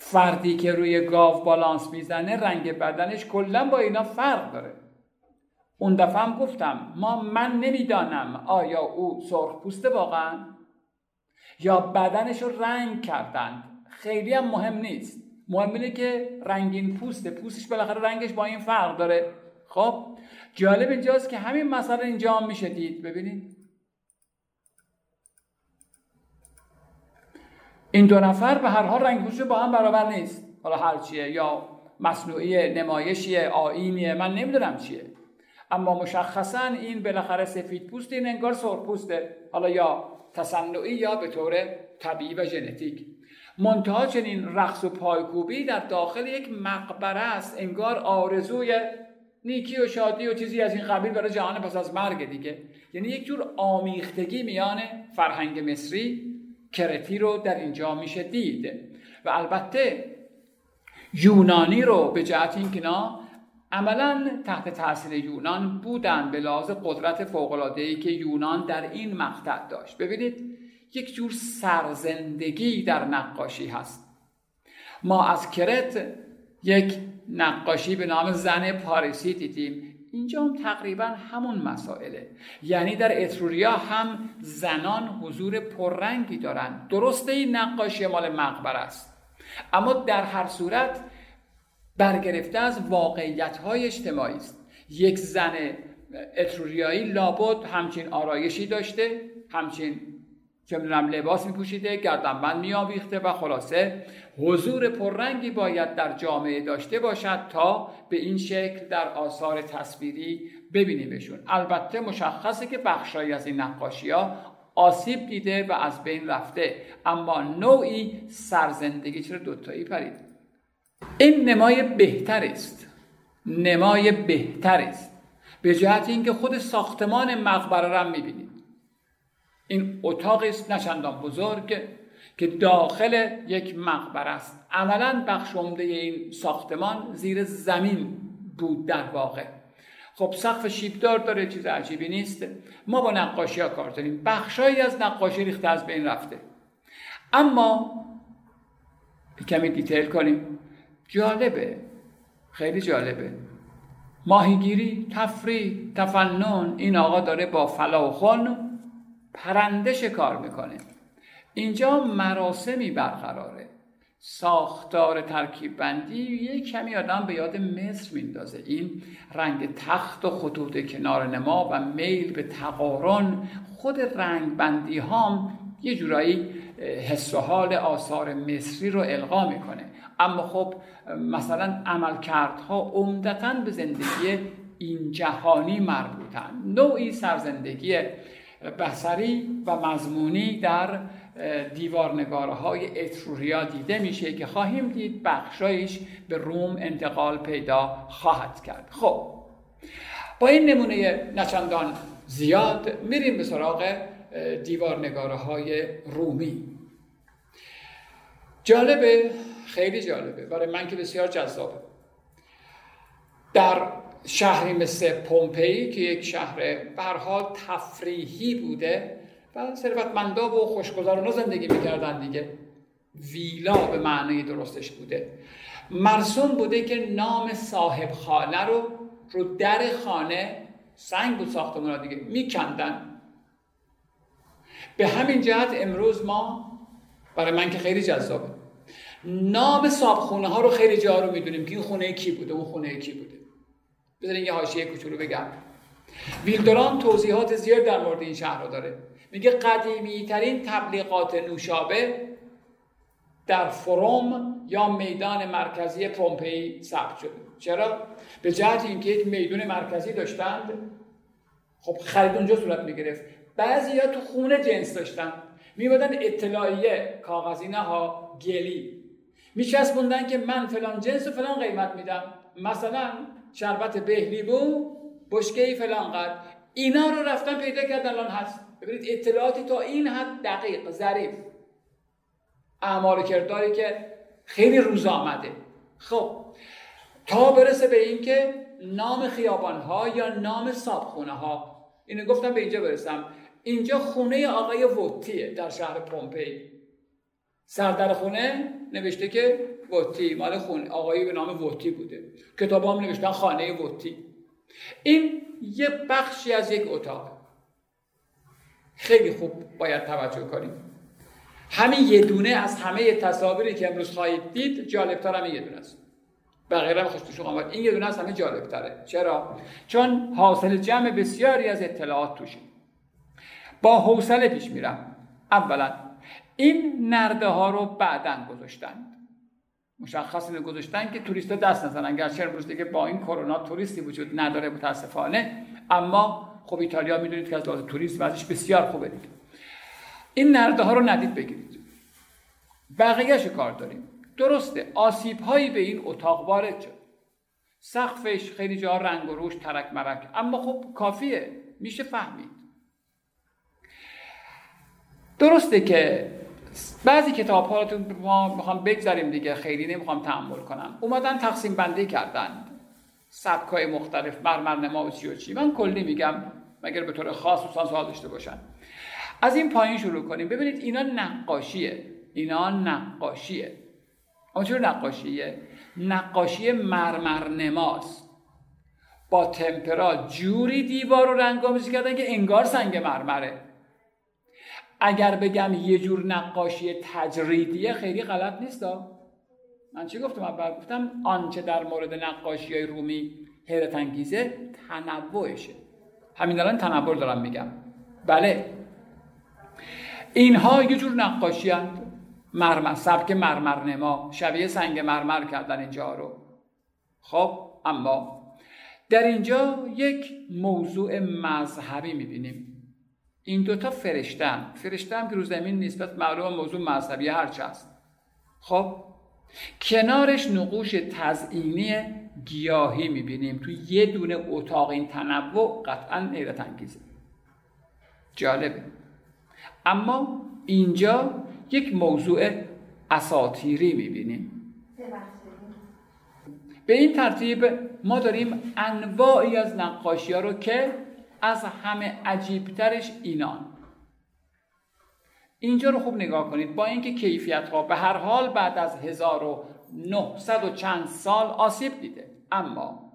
فردی که روی گاو بالانس می‌زنه رنگ بدنش کلا با اینا فرق داره. اون دفعه هم گفتم ما من نمی‌دانم آیا او سرخ پوسته واقعا؟ یا بدنش رو رنگ کردند خیلی هم مهم نیست. مهم اینه که رنگین پوسته. پوستش بالاخره رنگش با این فرق داره. خب جالب اینجاست که همین مسئله اینجا هم میشه دید. ببینید این دو نفر به هر حال رنگ با هم برابر نیست. حالا هر چیه یا مصنوعی نمایشیه آینیه من نمی‌دونم چیه. اما مشخصا این بالاخره سفید پوست این انگار سرخ پوسته. حالا یا تصنعی یا به طور طبیعی و ژنتیک. منتها چنین رقص و پایکوبی در داخل یک مقبره است. انگار آرزوی نیکی و شادی و چیزی از این قبیل برای جهان پس از مرگ دیگه. یعنی یک جور آمیختگی میان فرهنگ مصری کرتی رو در اینجا میشه دید. و البته یونانی رو به جهت اینکه عملا تحت تاثیر یونان بودن به لحاظ قدرت فوق‌العاده‌ای که یونان در این مقطع داشت. ببینید یک جور سرزندگی در نقاشی هست. ما از کرت یک نقاشی به نام زن پاریسی دیدیم. اینجا هم تقریبا همون مسائله. یعنی در اتروریا هم زنان حضور پررنگی دارند درسته این نقاشی مال مقبر است. اما در هر صورت برگرفته از واقعیت های اجتماعی است. یک زن اتروریایی لابد همچین آرایشی داشته همچین چه می‌دونم لباس میپوشیده گردنبند میآویخته و خلاصه حضور پررنگی باید در جامعه داشته باشد تا به این شکل در آثار تصویری ببینیمشون. البته مشخصه که بخشایی از این نقاشی ها آسیب دیده و از بین رفته اما نوعی سرزندگی. چرا دوتایی پرید؟ این نمای بهتر است. نمای بهتر است. به جهت اینکه خود ساختمان مقبره را می‌بینید. این اتاق است نشندان بزرگ که داخل یک مقبره است. عملا بخش عمده این ساختمان زیر زمین بود در واقع. خب سقف شیبدار داره چیز عجیبی نیست. ما با نقاشی ها کار داریم. بخشایی از نقاشی ریخته از بین رفته. اما کمی دیتیل کنیم. جالبه. خیلی جالبه. ماهیگیری تفریح تفنن این آقا داره با فلاخون پرنده شکار می‌کنه. اینجا مراسمی برقراره. ساختار ترکیب بندی یک کمی آدم به یاد مصر میندازه. این رنگ تخت و خطوط کنار نما و میل به تقارن خود رنگ بندی هم یه جورایی حس و حال آثار مصری رو القا می‌کنه. اما خب مثلا عملکردها عمدتا به زندگی این جهانی مربوطن. نوعی سرزندگی بسری و مضمونی در دیوارنگاره های اتروریا دیده میشه که خواهیم دید بخشایش به روم انتقال پیدا خواهد کرد. خب با این نمونه نچندان زیاد میریم به سراغ دیوارنگاره های رومی. جالبه خیلی جالبه. برای من که بسیار جذابه. در شهری مثل پومپئی که یک شهر برها تفریحی بوده و ثروتمندا و خوشگذرانا زندگی می‌کردن دیگه. ویلا به معنی درستش بوده. مرسوم بوده که نام صاحب خانه رو رو در خانه سنگ بود ساختمون دیگه میکندن. به همین جهت امروز ما برای من که خیلی جذابه نام صاحب خونه ها رو خیلی جا رو می‌دونیم که این خونه کی بوده اون خونه کی بوده. بذارین یه حاشیه کوچولو بگم. ویلدوران توضیحات زیاد در مورد این شهر رو داره. میگه قدیمی ترین تبلیغات نوشابه در فروم یا میدان مرکزی پومپئی ثبت شده چرا؟ به جهت اینکه یک میدون مرکزی داشتند. خب خرید اونجا صورت می‌گرفت. بعضی ها تو خونه جنس داشتن. میبادن اطلاعیه کاغذی نه ها گلی. میچسبوندن که من فلان جنس و فلان قیمت میدم. مثلا شربت بهلی بو بشکه فلان قد. اینا رو رفتن پیدا کردن الان هست. ببینید اطلاعاتی تا این حد دقیق ظریف. اعمال کرداری که خیلی روز آمده. خب تا برسه به اینکه نام خیابان ها یا نام صابخونه ها اینو گفتم به اینجا برسم. اینجا خونه آقای ووتیه در شهر پومپئی سردر خونه نوشته که ووتی مال خونه آقایی به نام ووتی بوده. کتاب هم نوشتن خانه ووتی این یه بخشی از یک اتاق. خیلی خوب باید توجه کنیم. همین یه دونه از همه تصاویری که امروز خواهید دید جالبتر همین یه دونه است. بقیه هم خوش آمد این یه دونه از همه جالبتره. چرا؟ چون حاصل جمع بسیاری از اطلاعات توشه. با حوصله پیش میرم. اولا این نرده ها رو بعدا گذاشتند. مشخص اینو گذاشتن که توریست دست نزنن. گرچه امروز دیگه با این کرونا توریستی وجود نداره متاسفانه. اما خب ایتالیا می‌دونید که از لحاظ توریسم ازش بسیار خوبه دیگه. این نرده ها رو ندید بگیرید. بقیهش کار داریم. درسته آسیب هایی به این اتاق وارد شد. سقفش خیلی جا رنگ و روش ترک مرک. اما خب کافیه. میشه فهمید. درسته که بعضی کتاب ها رو ما می‌خوام بگذاریم دیگه خیلی نمی‌خوام تحمل کنم. اومدن تقسیم بندی کردن. سبک های مختلف مرمر نما و چی و چی. من کلی میگم مگر به طور خاص و سال داشته باشن. از این پایین شروع کنیم. ببینید اینا نقاشیه. اینا نقاشیه. اما چرا نقاشیه؟ نقاشی مرمر نماست با تمپرا جوری دیوار رو رنگامیزی کردن که انگار سنگ مرمره. اگر بگم یه جور نقاشی تجریدیه خیلی غلط نیست من چی گفتم؟ اول گفتم آنچه در مورد نقاشی های رومی حیرت انگیزه تنوعشه. همین الان تنوع دارم میگم. بله. اینها یه جور نقاشی هند. مرمر سبک مرمرنما شبیه سنگ مرمر کردن اینجا رو. خب اما در اینجا یک موضوع مذهبی می‌بینیم. این دوتا فرشتن فرشته هم که رو زمین نسبت معلوم موضوع مذهبی هرچه هست خب کنارش نقوش تزئینی گیاهی می‌بینیم. تو یه دونه اتاق این تنوع قطعا حیرت انگیزه. جالبه اما اینجا یک موضوع اساتیری می‌بینیم. به این ترتیب ما داریم انواعی از نقاشی ها رو که از همه عجیبترش اینان. اینجا رو خوب نگاه کنید. با اینکه کیفیت ها به هر حال بعد از 1900 و چند سال آسیب دیده. اما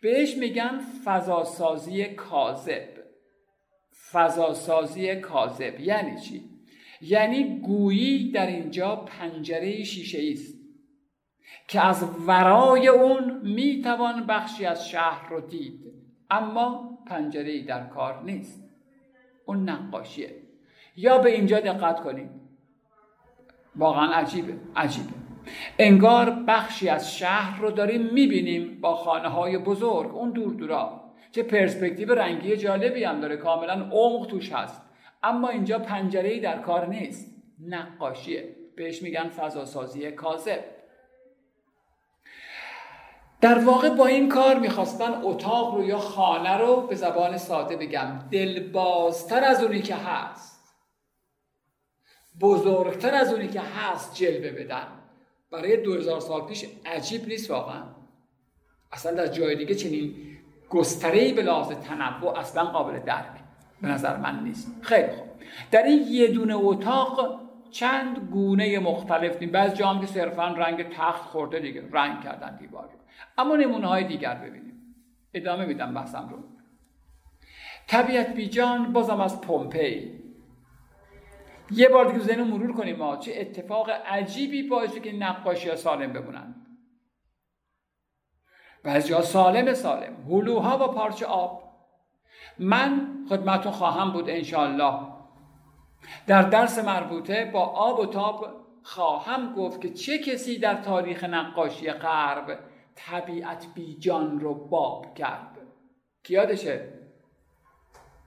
بهش میگن فضاسازی کاذب. فضاسازی کاذب. یعنی چی؟ یعنی گویی در اینجا پنجره شیشه است که از ورای اون می‌توان بخشی از شهر رو دید. اما پنجره ای در کار نیست. اون نقاشیه. یا به اینجا دقت کنید. واقعا عجیبه عجیبه. انگار بخشی از شهر رو داریم می‌بینیم با خانه های بزرگ اون دور دورا. چه پرسپکتیو رنگی جالبی هم داره کاملا عمق توش هست. اما اینجا پنجره ای در کار نیست. نقاشیه. بهش میگن فضاسازی کاذب. در واقع با این کار می‌خواستن اتاق رو یا خانه رو به زبان ساده بگم دلبازتر از اونی که هست. بزرگتر از اونی که هست جلوه بدن. برای دو هزار سال پیش عجیب نیست واقعا. اصلا در جای دیگه چنین گستره به لحاظ تنوع اصلا قابل درک به نظر من نیست. خیلی خوب. در این یه دونه اتاق چند گونه مختلف دیم بعض جام که صرفا رنگ تخت خورده دیگه رنگ کردن دیوار. اما نمونه های دیگر ببینیم. ادامه میدم بحثم رو. طبیعت بیجان بازم از پومپی. یه بار دیگه ذهن مرور کنیم ما. چه اتفاق عجیبی باعث که نقاشی ها سالم بمونن. بعضی ها سالم سالم. هلوها و پارچه آب. من خدمتون خواهم بود انشالله در درس مربوطه با آب و تاب خواهم گفت که چه کسی در تاریخ نقاشی غرب طبیعت بیجان رو باب کرد. کی یادشه؟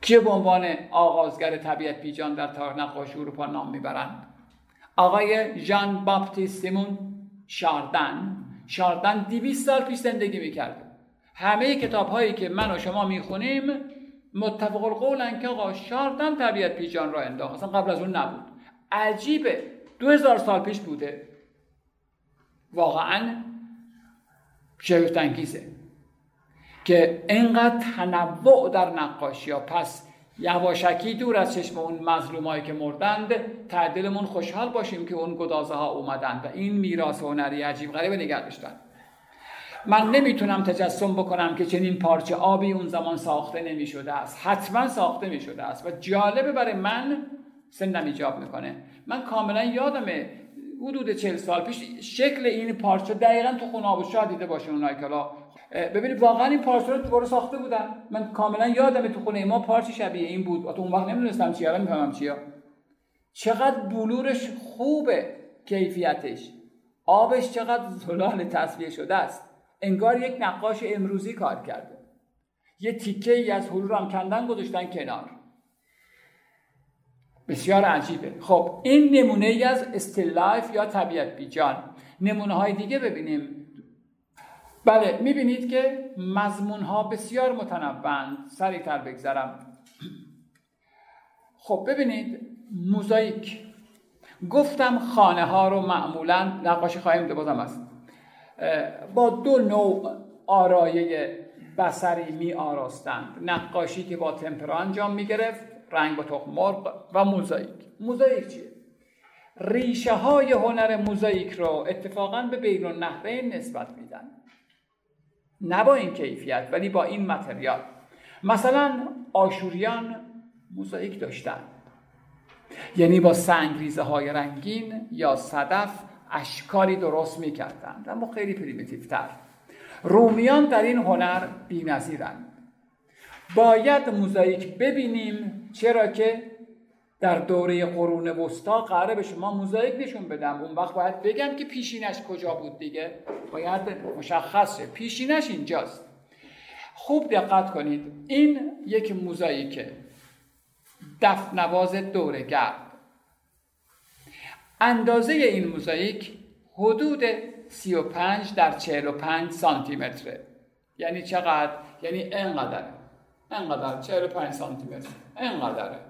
کیه به عنوان آغازگر طبیعت بیجان در تاریخ نقاشی اروپا نام می‌برند. آقای ژان باپتیست سیمون شاردن شاردن دیویس سال پیش زندگی می‌کرد. همه کتاب هایی که من و شما می‌خونیم متفق القولن که آقا شاردن طبیعت پیجان را انداخت. اصلا قبل از اون نبود. عجیبه. دو هزار سال پیش بوده. واقعا شگفت انگیزه که انقدر تنوع در نقاشی ها. پس یواشکی دور از چشم اون مظلومایی که مردند تعدلمون خوشحال باشیم که اون گدازه ها اومدن و این میراث هنری عجیب غریبه نگه داشتن. من نمی‌تونم تجسم بکنم که چنین پارچه آبی اون زمان ساخته نمی شده است. حتما ساخته می شده است و جالبه برای من سنم ایجاب می‌کنه. من کاملا یادمه حدود چل سال پیش شکل این پارچه دقیقا تو خونه آب شاید دیده باشه اونایی کلا ببینید واقعا این پارچه رو دوباره ساخته بودن من کاملا یادمه تو خونه ما پارچه شبیه این بود. تو اون وقت نمی‌دونستم چیه الان می‌فهمم چیه. چقدر بلورش خوبه کیفیتش. آبش چقدر زلال تصویه شده است. انگار یک نقاش امروزی کار کرده. یه تیکه ای از حلول هم کندن گذاشتن کنار. بسیار عجیبه. خب این نمونه ای از استلایف یا طبیعت بیجان. نمونه های دیگه ببینیم. بله می‌بینید که مضمون ها بسیار متنوعند سریعتر بگذرم. خب ببینید موزاییک. گفتم خانه ها رو معمولا نقاشی خواهیم بازم است با دو نوع آرایه بسری می آراستند. نقاشی که با تمپرا انجام می گرفت رنگ با تخم مرغ و موزاییک. موزاییک چیه؟ ریشه های هنر موزاییک رو اتفاقا به بین النهرین نسبت میدن. نه با این کیفیت ولی با این متریال. مثلا آشوریان موزاییک داشتن. یعنی با سنگریزه های رنگین یا صدف اشکالی درست می‌کردند اما خیلی پریمیتیفتر رومیان در این هنر بی باید موزاییک ببینیم چرا که در دوره قرون وسطا قراره به شما موزاییک نشون بدم. اون وقت باید بگم که پیشینش کجا بود دیگه؟ باید مشخصه. پیشینش اینجاست. خوب دقت کنید. این یک موزاییکه. دف نواز دوره گرد. اندازه این موزاییک حدود 35 در 45 سانتی متره یعنی چقدر؟ یعنی انقدر. انقدر 45 سانتی متر انقدره.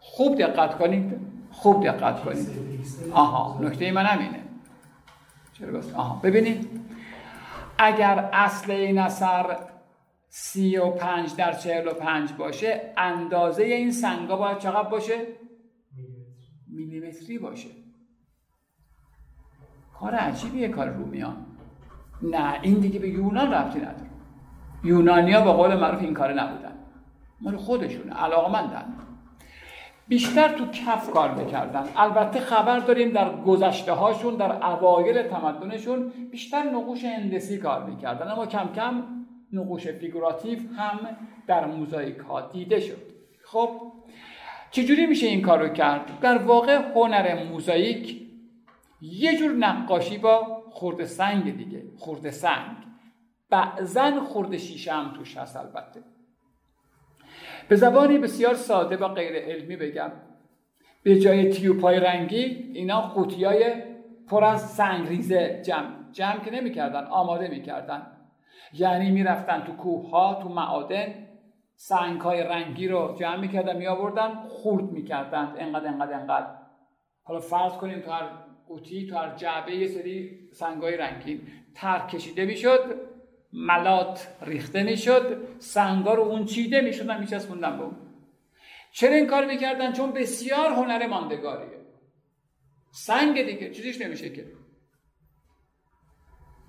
خوب دقت کنید. خوب دقت کنید. آها نکته من همینه چرا بس؟ آها ببینید. اگر اصل این اثر سی و پنج در چهل و پنج باشه اندازه این سنگا باید چقدر باشه؟ میلیمتری باشه. کار عجیبیه کار رومیان. نه این دیگه به یونان ربطی نداره. یونانیا به قول معروف این کار نبودن. مال خودشونه علاقمندن. بیشتر تو کف کار می‌کردن. البته خبر داریم در گذشته هاشون در اوایل تمدنشون بیشتر نقوش هندسی کار می‌کردن. اما کم کم نقوش فیگوراتیو هم در موزاییک ها دیده شد. خب چجوری میشه این کارو کرد؟ در واقع هنر موزاییک یه جور نقاشی با خورده سنگ دیگه. خورده سنگ. بعضا خورده شیشه هم توش هست البته. به زبانی بسیار ساده و غیر علمی بگم. به جای تیوپای رنگی اینا قوطیای پر از سنگریزه جمع جمع که نمی‌کردن آماده می‌کردن. یعنی می‌رفتن تو کوه ها تو معادن سنگ های رنگی رو جمع می‌کردن می آوردن خورد می‌کردن. انقدر انقدر انقدر. حالا فرض کنیم تو هر قوطی تو هر جعبه یه سری سنگ های رنگین ترک کشیده می‌شد ملات ریخته می‌شد سنگا رو اون چیده می‌شدن میچسبوندن به اون. چرا این کار می‌کردن؟ چون بسیار هنر ماندگاریه. سنگ دیگه چیزیش نمیشه که.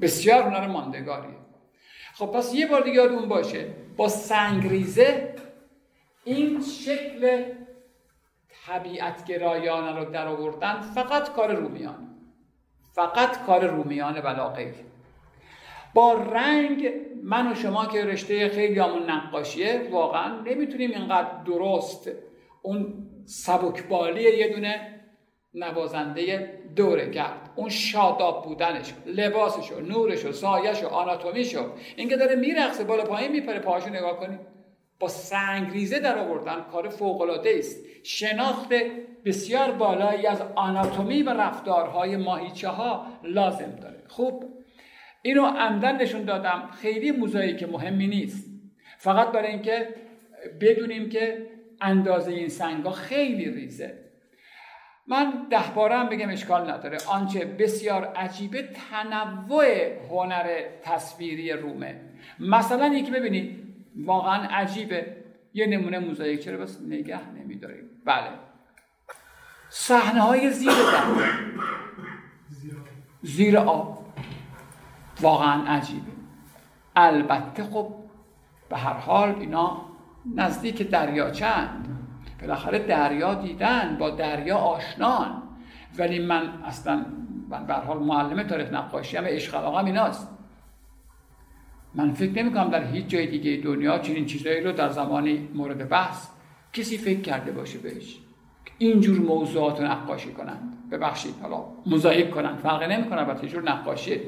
بسیار هنر ماندگاریه. خب پس یه بار دیگه اون باشه با سنگریزه این شکل طبیعت گرایانه رو در آوردن فقط کار رومیان. فقط کار رومیان بلا با رنگ من و شما که رشته خیلی همون نقاشیه واقعا نمی‌تونیم اینقدر درست اون سبکبالی یه دونه نوازنده دوره کرد. اون شاداب بودنش لباسشو نورشو سایشو آناتومیشو اینکه داره میرقصه بالا پایین میپره پاهاشو نگاه کنید با سنگریزه در آوردن کار فوق است. شناخت بسیار بالایی از آناتومی و رفتارهای ماهیچه ها لازم داره. خوب؟ اینو عمدن نشون دادم. خیلی موزاییک مهمی نیست. فقط برای اینکه بدونیم که اندازه این سنگا خیلی ریزه. من ده باره هم بگم اشکال نداره. آنچه بسیار عجیبه تنوع هنر تصویری رومه. مثلا یکی ببینید واقعا عجیبه. یه نمونه موزاییک. چرا بس نگه نمیداریم؟ بله. صحنه های زیر زیر آب. واقعا عجیبه البته خب به هر حال اینا نزدیک دریا چند. بالاخره دریا دیدن با دریا آشنان. ولی من اصلا من به حال معلم تاریخ نقاشی هم عشق علاقم ایناست. من فکر نمی کنم در هیچ جای دیگه دنیا چنین چیزایی رو در زمانی مورد بحث کسی فکر کرده باشه بهش. اینجور موضوعات رو نقاشی کنند. ببخشید حالا مزایک کنند. فرقی نمی‌کنه البته جور نقاشی.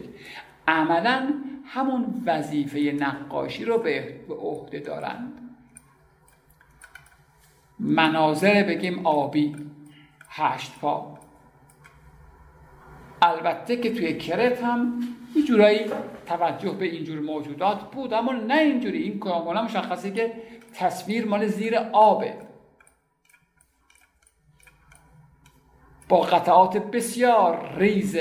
عملا همون وظیفه نقاشی رو به عهده دارند. مناظر بگیم آبی هشت پا. البته که توی کرت هم یه جورایی توجه به اینجور موجودات بود اما نه اینجوری. این کاملا مشخصه که تصویر مال زیر آبه. با قطعات بسیار ریز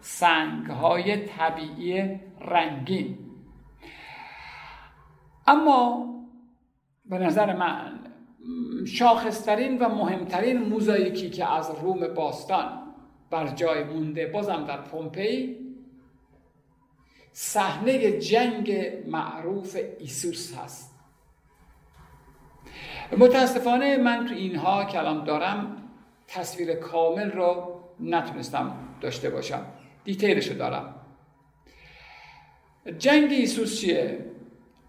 سنگ های طبیعی رنگین. اما به نظر من شاخصترین و مهمترین موزاییکی که از روم باستان بر جای مونده بازم در پومپی صحنه جنگ معروف ایسوس هست. متاسفانه من تو اینها کلام دارم تصویر کامل رو نتونستم داشته باشم. detail ش رو دارم جنگ ایسوس چیه؟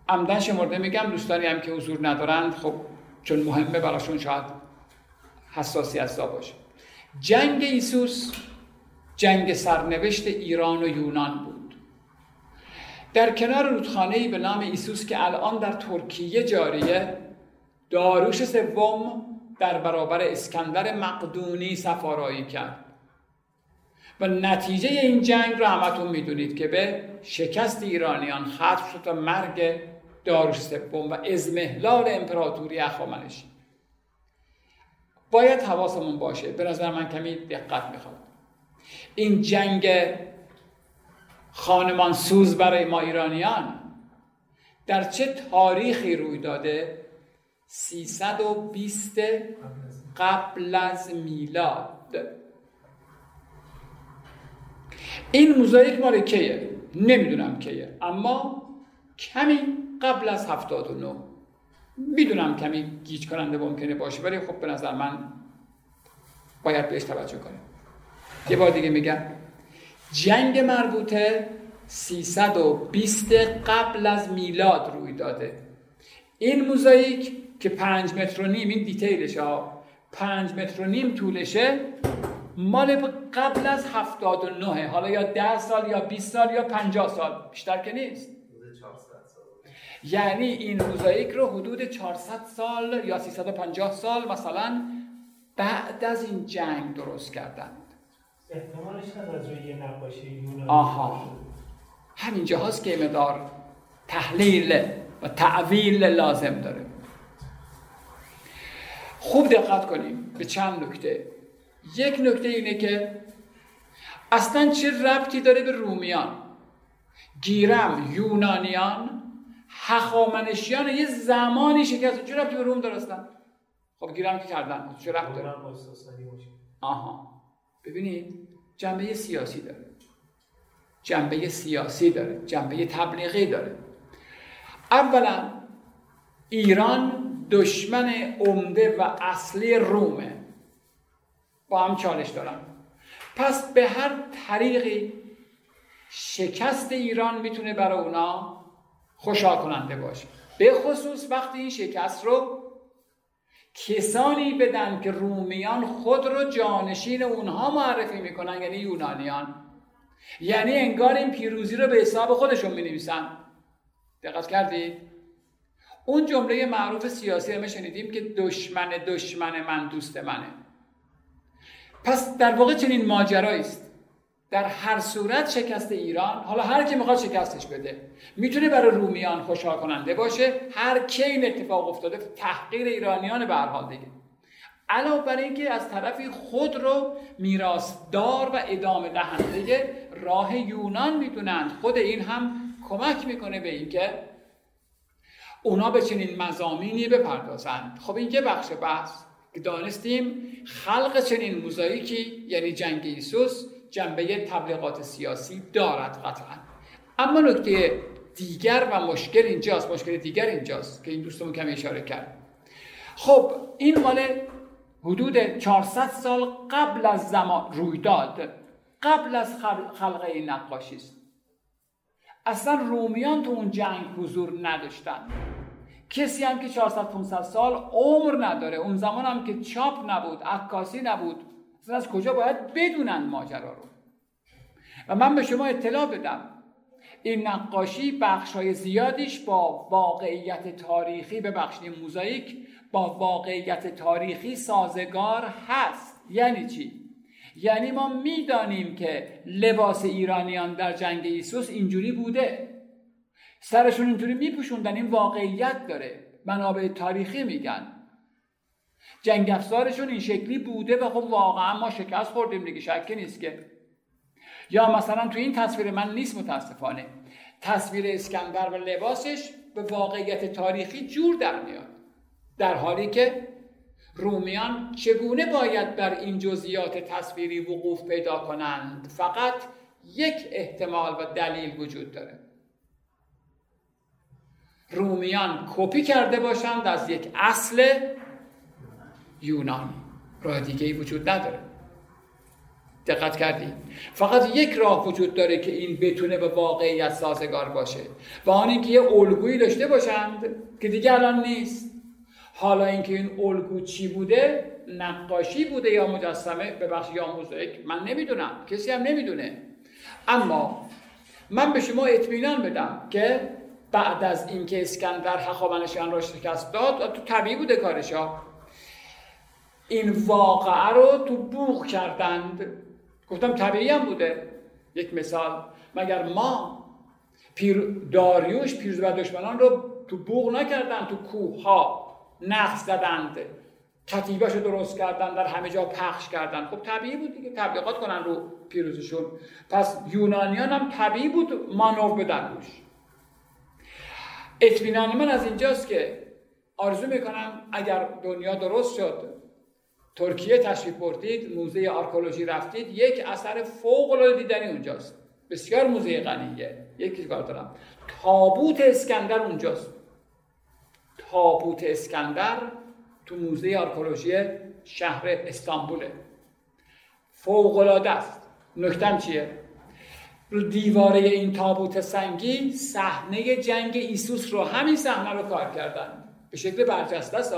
عمداً شمرده میگم دوستانی هم که حضور ندارند خب چون مهمه براشون شاید حساسیت باشه جنگ ایسوس جنگ سرنوشت ایران و یونان بود در کنار رودخانه به نام ایسوس که الان در ترکیه جاریه داروش سوم در برابر اسکندر مقدونی سفارایی کرد و نتیجه این جنگ رو همتون می‌دونید که به شکست ایرانیان ختم شد و مرگ داروش سوم و ازمهلال امپراتوری اخوامنشی باید حواسمون باشه. به نظر من کمی دقت می‌خواد این جنگ خانمان سوز برای ما ایرانیان در چه تاریخی روی داده؟ 320 قبل از میلاد. این موزاییک مال کیه؟ نمی‌دونم کیه. اما کمی قبل از 79 می‌دونم کمی گیج کننده ممکنه باشه ولی خب به نظر من باید بهش توجه کنیم. یه بار دیگه میگم جنگ مربوطه 320 قبل از میلاد روی داده. این موزاییک که 5 متر و نیم این دیتیلش ها. 5 متر و نیم طولشه. مال قبل از 79 حالا یا 10 سال یا 20 سال یا 50 سال بیشتر که نیست. یعنی این موزاییک رو حدود 400 سال یا 350 سال مثلا بعد از این جنگ درست کردند. احتمالش از روی نقاشی یونانی آها. همین جهاز که مدار تحلیل و تعویل لازم داره. خوب دقت کنیم به چند نکته. یک نکته اینه که اصلا چه ربطی داره به رومیان؟ گیرم یونانیان هخامنشیان یه زمانی شکست. چه ربطی به روم دارستن خب گیرم که کردن. چه ربط داره؟ آها. ببینید جنبه سیاسی داره. جنبه سیاسی داره. جنبه تبلیغی داره. اولا ایران دشمن عمده و اصلی رومه. با هم چالش دارن پس به هر طریقی شکست ایران می‌تونه برای اونا خوشحال کننده باشه. به خصوص وقتی این شکست رو کسانی بدن که رومیان خود رو جانشین اونها معرفی می‌کنن یعنی یونانیان. یعنی انگار این پیروزی رو به حساب خودشون می نویسن دقت کردید اون جمله معروف سیاسی رو شنیدیم که دشمن دشمن من دوست منه. پس در واقع چنین ماجرایی است. در هر صورت شکست ایران حالا هر کی می‌خواد شکستش بده. می‌تونه برای رومیان خوشحال کننده باشه. هر کی این اتفاق افتاده تحقیر ایرانیان به هر دیگه. علاوه بر اینکه از طرفی خود رو میراثدار و ادامه دهنده راه یونان می‌دونند خود این هم کمک می‌کنه به اینکه اونا به چنین مزامینی بپردازند. خب این یه بخش بحث؟ دانستیم خلق چنین موزاییکی یعنی جنگ ایسوس جنبه تبلیغات سیاسی دارد قطعا. اما نکته دیگر و مشکل اینجاست مشکل دیگر اینجاست که این دوستمون کمی اشاره کرد. خب این مال حدود 400 سال قبل از زمان رویداد قبل از خلق این نقاشی است. اصلا رومیان تو اون جنگ حضور نداشتن. کسی هم که 400 500 سال عمر نداره. اون زمان هم که چاپ نبود عکاسی نبود. اصلا از کجا باید بدونن ماجرا رو؟ و من به شما اطلاع بدم. این نقاشی بخشای زیادیش با واقعیت تاریخی به بخش موزاییک با واقعیت تاریخی سازگار هست. یعنی چی؟ یعنی ما می‌دانیم که لباس ایرانیان در جنگ ایسوس اینجوری بوده. سرشون اینجوری میپوشوندن این واقعیت داره. منابع تاریخی میگن. جنگ افزارشون این شکلی بوده و خب واقعا ما شکست خوردیم دیگه شکی نیست که. یا مثلا تو این تصویر من نیست متاسفانه. تصویر اسکندر و لباسش به واقعیت تاریخی جور در میاد. در حالی که رومیان چگونه باید بر این جزئیات تصویری وقوف پیدا کنند؟ فقط یک احتمال و دلیل وجود داره. رومیان کپی کرده باشند از یک اصل یونانی. راه دیگه ای وجود نداره. دقت کردی فقط یک راه وجود داره که این بتونه به واقعیت سازگار باشه. و آن اینکه یه الگویی داشته باشند که دیگه الان نیست. حالا اینکه این الگو چی بوده؟ نقاشی بوده یا مجسمه؟ ببخش یا موزاییک؟ من نمی‌دونم. کسی هم نمی‌دونه. اما من به شما اطمینان بدم که بعد از اینکه اسکندر هخامنشیان را شکست داد تو طبیعی بوده کارش این واقعه رو تو بوغ کردند. گفتم طبیعی هم بوده. یک مثال. مگر ما پیر داریوش پیروز بر دشمنان رو تو بوغ نکردن تو کوه ها نقص زدند. کتیبش رو درست کردن در همه جا پخش کردن خب طبیعی بود دیگه تبلیغات کنن رو پیروزشون. پس یونانیان هم طبیعی بود مانور بدن روش اطمینان من از اینجاست که آرزو می‌کنم اگر دنیا درست شد ترکیه تشریف بردید موزه آرکولوژی رفتید یک اثر فوق العاده دیدنی اونجاست. بسیار موزه غنیه. یکی کار دارم. تابوت اسکندر اونجاست. تابوت اسکندر تو موزه آرکولوژی شهر استانبوله. فوق العاده است. نکتم چیه؟ رو دیواره این تابوت سنگی صحنه جنگ ایسوس رو همین صحنه رو کار کردن. به شکل برجسته است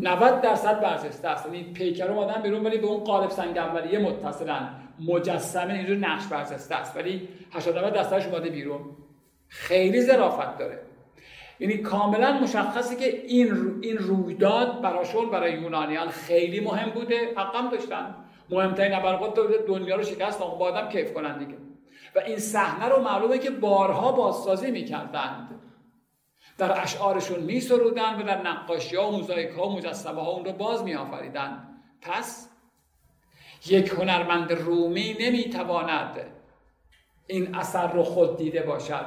90 درصد برجسته است. یعنی پیکر اومدن بیرون ولی به اون قالب سنگ اولیه متصلن. مجسمه اینجور نقش برجسته است. ولی 80 درصدش اومده بیرون. خیلی ظرافت داره. یعنی کاملا مشخصه که این این رویداد براشون برای یونانیان خیلی مهم بوده. حقم داشتن. مهمترین ابرقدرت دنیا رو شکست با آدم کیف کنن دیگه. و این صحنه رو معلومه که بارها بازسازی می‌کردند. در اشعارشون می سرودن و در نقاشی ها و موزایک ها و مجسمه ها اون رو باز می آفریدن پس یک هنرمند رومی نمی‌تواند این اثر رو خود دیده باشد.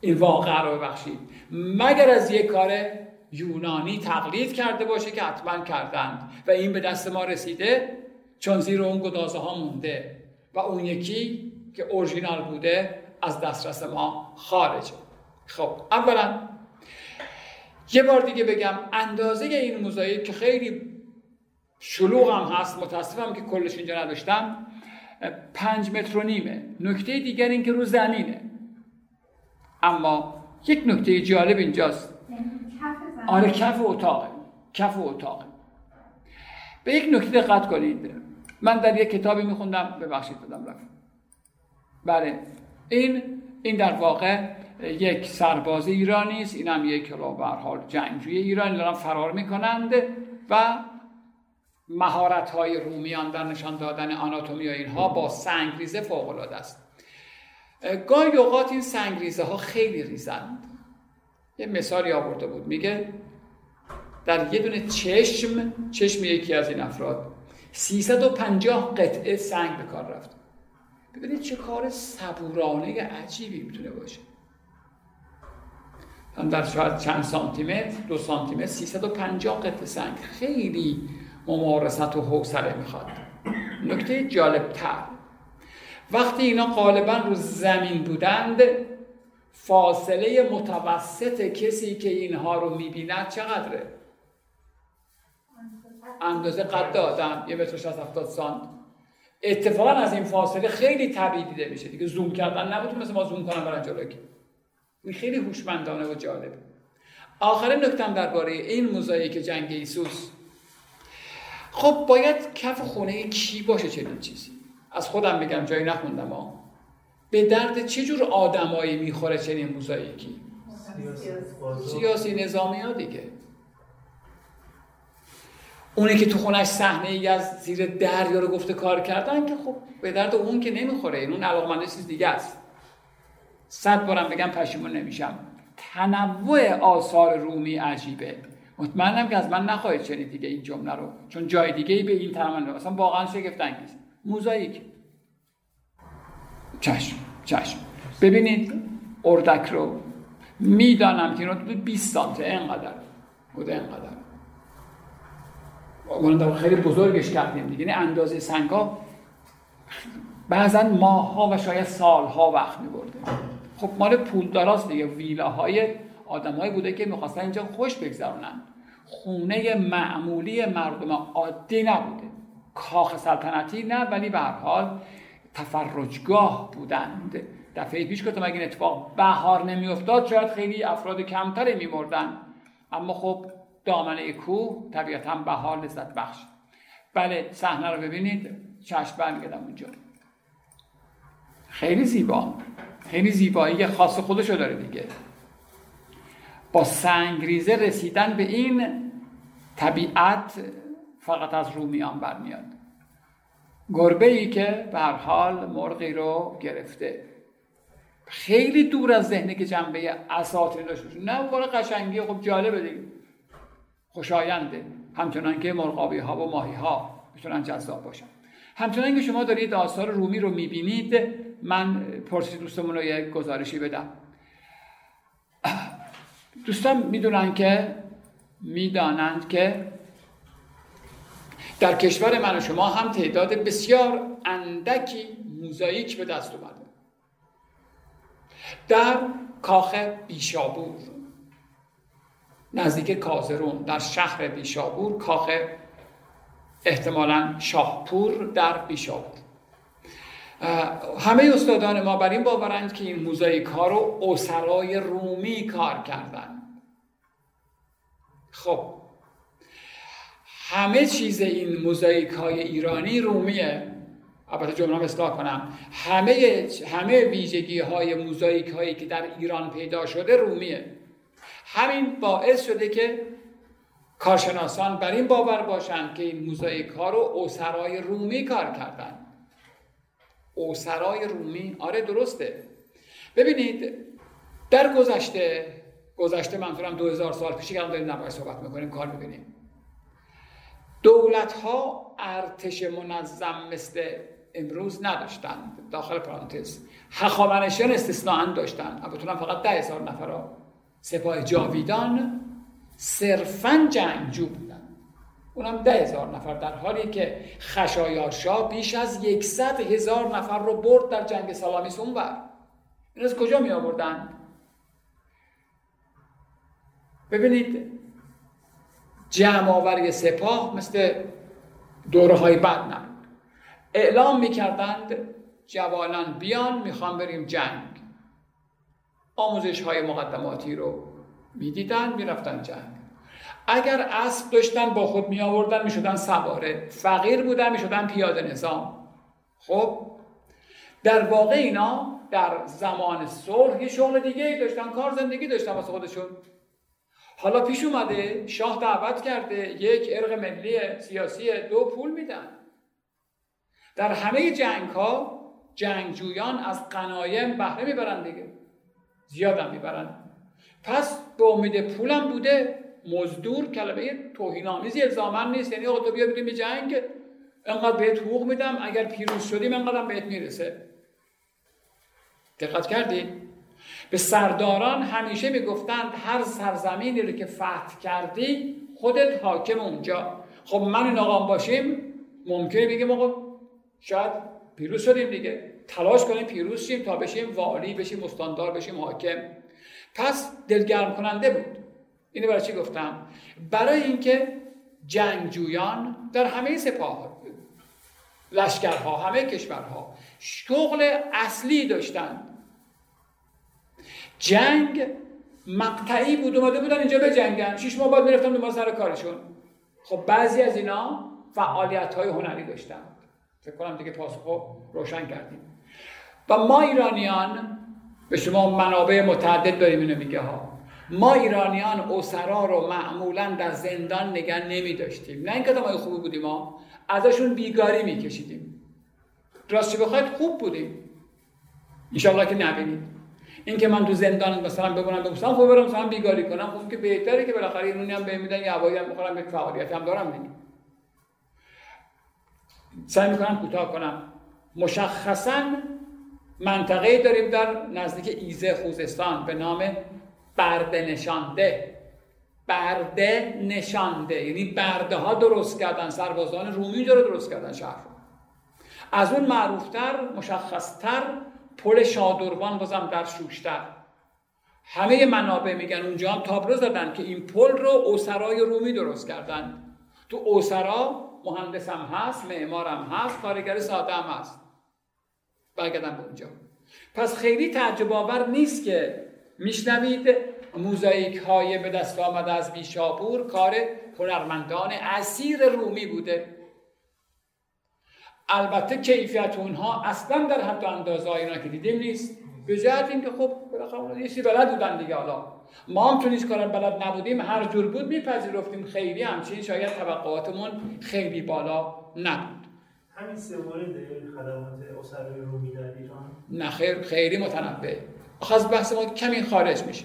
این واقع رو ببخشید. مگر از یک کار یونانی تقلید کرده باشه که حتما کردند و این به دست ما رسیده؟ چون زیر اون گدازه ها مونده و اون یکی که اورژینال بوده از دسترس ما خارجه. خب اولا یه بار دیگه بگم اندازه این موزاییک که خیلی شلوغ هم هست متاسفم که کلش اینجا نداشتم پنج متر و نیمه. نکته دیگر این که رو زمینه. اما یک نکته جالب اینجاست. آره کف اتاقه کف اتاقه به یک نکته دقت کنید. من در یک کتابی میخوندم. ببخشید دادم رفت. بله. این این در واقع یک سرباز ایرانی است. اینم یک رو به حال جنگجوی ایرانی. دارن فرار می‌کنند و مهارت های رومیان در نشان دادن آناتومی و اینها با سنگریزه فوق العاده است. گاهی اوقات این سنگریزه ها خیلی ریزند. یه مثالی آورده بود. میگه در یه دونه چشم چشم یکی از این افراد 350 قطعه سنگ به کار رفت. ببینید چه کار صبورانه عجیبی می‌تونه باشه. هم در شاید چند سانتیمتر دو سانتیمتر 350 قطعه سنگ خیلی ممارست و حوصله می‌خواد. نکته جالب تر وقتی اینا غالبا رو زمین بودند فاصله متوسط کسی که اینها رو می‌بیند چقدره؟ اندازه قد آدم یه متر 60 70 سانت. اتفاقا از این فاصله خیلی طبیعی دیده میشه. دیگه زوم کردن نبود مثل ما زوم کنم برن جلوی این خیلی هوشمندانه و جالبه آخرین نکتم درباره این موزاییک جنگ ایسوس. خب باید کف خونه کی باشه چنین چیزی؟ از خودم بگم جایی نخوندم ها به درد چه جور آدمایی می‌خوره چنین موزاییکی سیاسی نظامی ها دیگه. اونی که تو خونش صحنه ای از زیر دریا رو گفته کار کردن که خب به درد اون که نمی‌خوره. اون علاقمنده چیز دیگه است. صد بارم بگم پشیمون نمیشم. تنوع آثار رومی عجیبه. مطمئنم که از من نخواهید شنید دیگه این جمله رو. چون جای دیگه ای به این تنوع اصلا واقعا شگفت انگیز. موزاییک. چشم چشم. ببینید اردک رو می‌دانم که این رو 20 سانته اینقدر. بوده اینقدر. ما خیلی بزرگش کردیم دیگه. یعنی اندازه سنگ ها بعضا ماه ها و شاید سال ها وقت می برده خب مال پول داراست دیگه. ویلاهای آدمایی بوده که می‌خواستن اینجا خوش بگذرونن. خونه معمولی مردم عادی نبوده. کاخ سلطنتی نه ولی به هر حال تفرجگاه بودند. دفعه پیش گفتم اگه این اتفاق بهار نمیافتاد شاید خیلی افراد کمتری میمردن. اما خب دامنه کوه طبیعتا بهار لذت بخش. بله صحنه رو ببینید. چشم برمیگردم اونجا. خیلی زیبا. خیلی زیبایی خاص خودشو داره دیگه. با سنگریزه رسیدن به این طبیعت فقط از رومیان برمیاد گربه ای که به هر حال مرغی رو گرفته. خیلی دور از ذهنه که جنبه اساطیری داشته نه اون قشنگی خب جالبه دیگه. خوشاینده. همچنان که مرغابی ها و ماهی ها می‌تونن جذاب باشن. همچنان که شما دارید آثار رومی رو می‌بینید من پرسید دوستمون رو یک گزارشی بدم. دوستان می‌دونن که می‌دانند که در کشور من و شما هم تعداد بسیار اندکی موزاییک به دست اومده. در کاخ بیشابور. نزدیک کازرون در شهر بیشابور کاخ احتمالا شاهپور در بیشابور. همه استادان ما بر این باورند که این موزاییک ها رو اسرای رومی کار کردن. خب همه چیز این موزاییک های ایرانی رومیه. البته جمله اصلاح کنم. همه همه ویژگی های موزاییک هایی که در ایران پیدا شده رومیه. همین باعث شده که کارشناسان بر این باور باشند که این موزاییک ها رو اوسرای رومی کار کردن. اوسرای رومی. آره درسته. ببینید در گذشته گذشته منظورم 2000 سال پیشی که داریم نباید صحبت می‌کنیم کار ببینیم دولت ها ارتش منظم مثل امروز نداشتند. داخل پرانتز. هخامنشیان استثناء داشتن البته فقط ده هزار نفر سپاه جاویدان صرفا جنگجو بودن. اونم ده هزار نفر در حالی که خشایارشا بیش از یکصد هزار نفر رو برد در جنگ سلامیس اونور این از کجا می آوردن؟ ببینید جمع آوری سپاه مثل دوره های بعد نبود اعلام می‌کردند جوانان بیان می‌خوام بریم جنگ. آموزش های مقدماتی رو می‌دیدن می‌رفتن جنگ. اگر اسب داشتن با خود می آوردن می شدن سواره. فقیر بودن می شدن پیاده نظام. خب در واقع اینا در زمان صلح یه شغل دیگه ای داشتن کار زندگی داشتن واسه خودشون. حالا پیش اومده شاه دعوت کرده یک ارق ملی سیاسی دو پول میدن. در همه جنگ ها جنگجویان از قنایم بهره می‌برن دیگه. زیادم می‌برن. پس به امید پولم بوده مزدور کلمه توهین‌آمیزی الزاما نیست. یعنی آقا تو بیا بریم جنگ. انقدر بهت حقوق میدم اگر پیروز شدیم انقدر بهت می‌رسه. دقت کردید به سرداران همیشه می‌گفتند هر سرزمینی رو که فتح کردی خودت حاکم اونجا. خب من این آقام باشیم ممکنه بگیم آقا شاید پیروز شدیم دیگه. تلاش کنیم پیروز شیم تا بشیم والی بشیم استاندار بشیم حاکم. پس دلگرم کننده بود. اینو برای چی گفتم؟ برای اینکه جنگجویان در همه سپاه لشکرها همه کشورها شغل اصلی داشتند جنگ مقطعی بود اومده بودن اینجا به جنگن شیش ماه بعد می‌رفتن دو سر کارشون. خب بعضی از اینا فعالیت های هنری داشتن. فکر کنم دیگه پاسخو روشن کردیم. و ما ایرانیان به شما منابع متعدد داریم اینو میگه ها. ما ایرانیان اوسرا رو معمولا در زندان نگه نمی داشتیم نه اینکه ما خوبی بودیم ما ازشون بیگاری میکشیدیم. راستی بخواید خوب بودیم. انشالله که نبینید. اینکه من تو زندان مثلا بگم بگم خوب برم مثلا بیگاری کنم خب که بهتره که بالاخره ایرونی هم بهم میدن یه هوایی هم می‌خورم به فعالیت هم دارم دیگه سعی می‌کنم کوتاه کنم. مشخصا منطقه داریم در نزدیک ایزه خوزستان به نام برده نشانده. برده نشانده. یعنی برده ها درست کردن سربازان رومی رو درست کردن شهر از اون معروفتر مشخصتر پل شادروان بازم در شوشتر. همه منابع میگن اونجا هم تابلو زدن که این پل رو اوسرای رومی درست کردن. تو اوسرا مهندسم هست معمارم هست کارگر ساده هم هست. برگردم به اونجا. پس خیلی تعجب آور نیست که میشنوید موزاییک های به دست آمده از بیشابور کار هنرمندان اسیر رومی بوده. البته کیفیت اونها اصلا در حتی اندازه اینا که دیدیم نیست. به جهت اینکه خب بالاخره یه چیزی بلد بودن دیگه. حالا ما هم چون کار بلد نبودیم هر جور بود میپذیرفتیم. خیلی همچین شاید توقعاتمون خیلی بالا نبود. همین سه مورد خدمات اسرای رومی در ایران؟ نه خیر خیلی متنوع. از بحث ما کمی خارج میشه.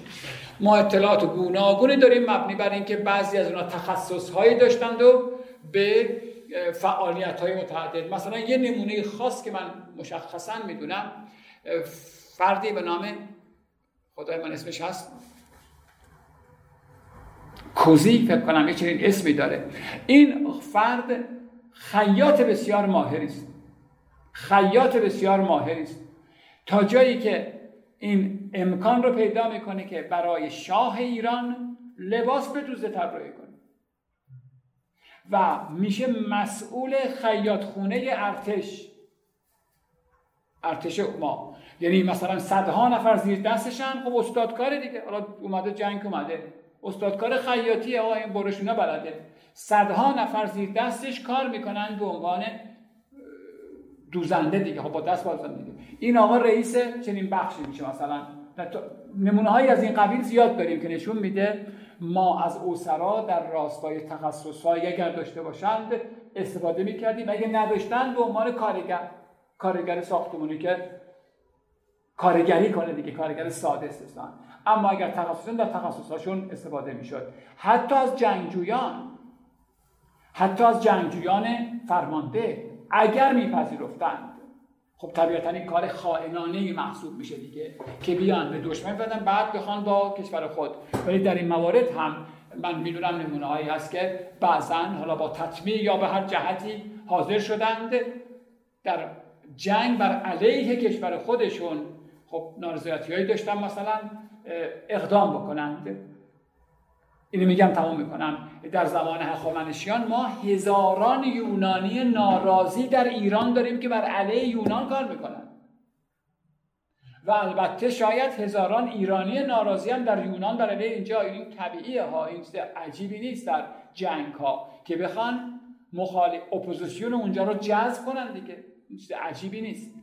ما اطلاعات گوناگونی داریم مبنی بر اینکه بعضی از اونها تخصص هایی داشتند و به فعالیت های متعدد. مثلا یه نمونه خاص که من مشخصا می‌دونم فردی به نام خدای من اسمش هست؟ کوزی فکر کنم یه چنین اسمی داره. این فرد خیاط بسیار ماهری است. خیاط بسیار ماهری است. تا جایی که این امکان رو پیدا می‌کنه که برای شاه ایران لباس بدوزه طراحی کنه. و میشه مسئول خیاط خونه ارتش. ارتش ما. یعنی مثلا صدها نفر زیر دستشن. خب استادکار دیگه. حالا اومده جنگ اومده. استادکار خیاطی آقا این برشونا بلده. صدها نفر زیر دستش کار می‌کنن به عنوان دوزنده دیگه. خب با دست بازن دیگه این آقا رئیس چنین بخشی میشه مثلا. نمونه هایی از این قبیل زیاد داریم که نشون میده ما از اوسرا در راستای تخصص اگر داشته باشند استفاده می‌کردیم. اگه نداشتن به عنوان کارگر کارگر ساختمونی که کارگری کنه دیگه کارگر ساده استثنا. اما اگر تخصص در تخصصهاشون استفاده می‌شد. حتی از جنگجویان حتی از جنگجویان فرمانده اگر میپذیرفتند. خب طبیعتا این کار خائنانه محسوب میشه دیگه که بیان به دشمن بدن بعد بخوان با کشور خود. ولی در این موارد هم من می‌دونم نمونه هایی هست که بعضا حالا با تطمیع یا به هر جهتی حاضر شدند. در جنگ بر علیه کشور خودشون خب نارضایتی هایی داشتن مثلا اقدام بکنند. اینو میگم تمام می‌کنم. در زمان هخامنشیان ما هزاران یونانی ناراضی در ایران داریم که بر علیه یونان کار می‌کنن. و البته شاید هزاران ایرانی ناراضی هم در یونان بر علیه اینجا. این طبیعیه ها این عجیبی نیست در جنگ ها که بخوان مخالف اپوزیسیون اونجا رو جذب کنن دیگه. عجیبی نیست.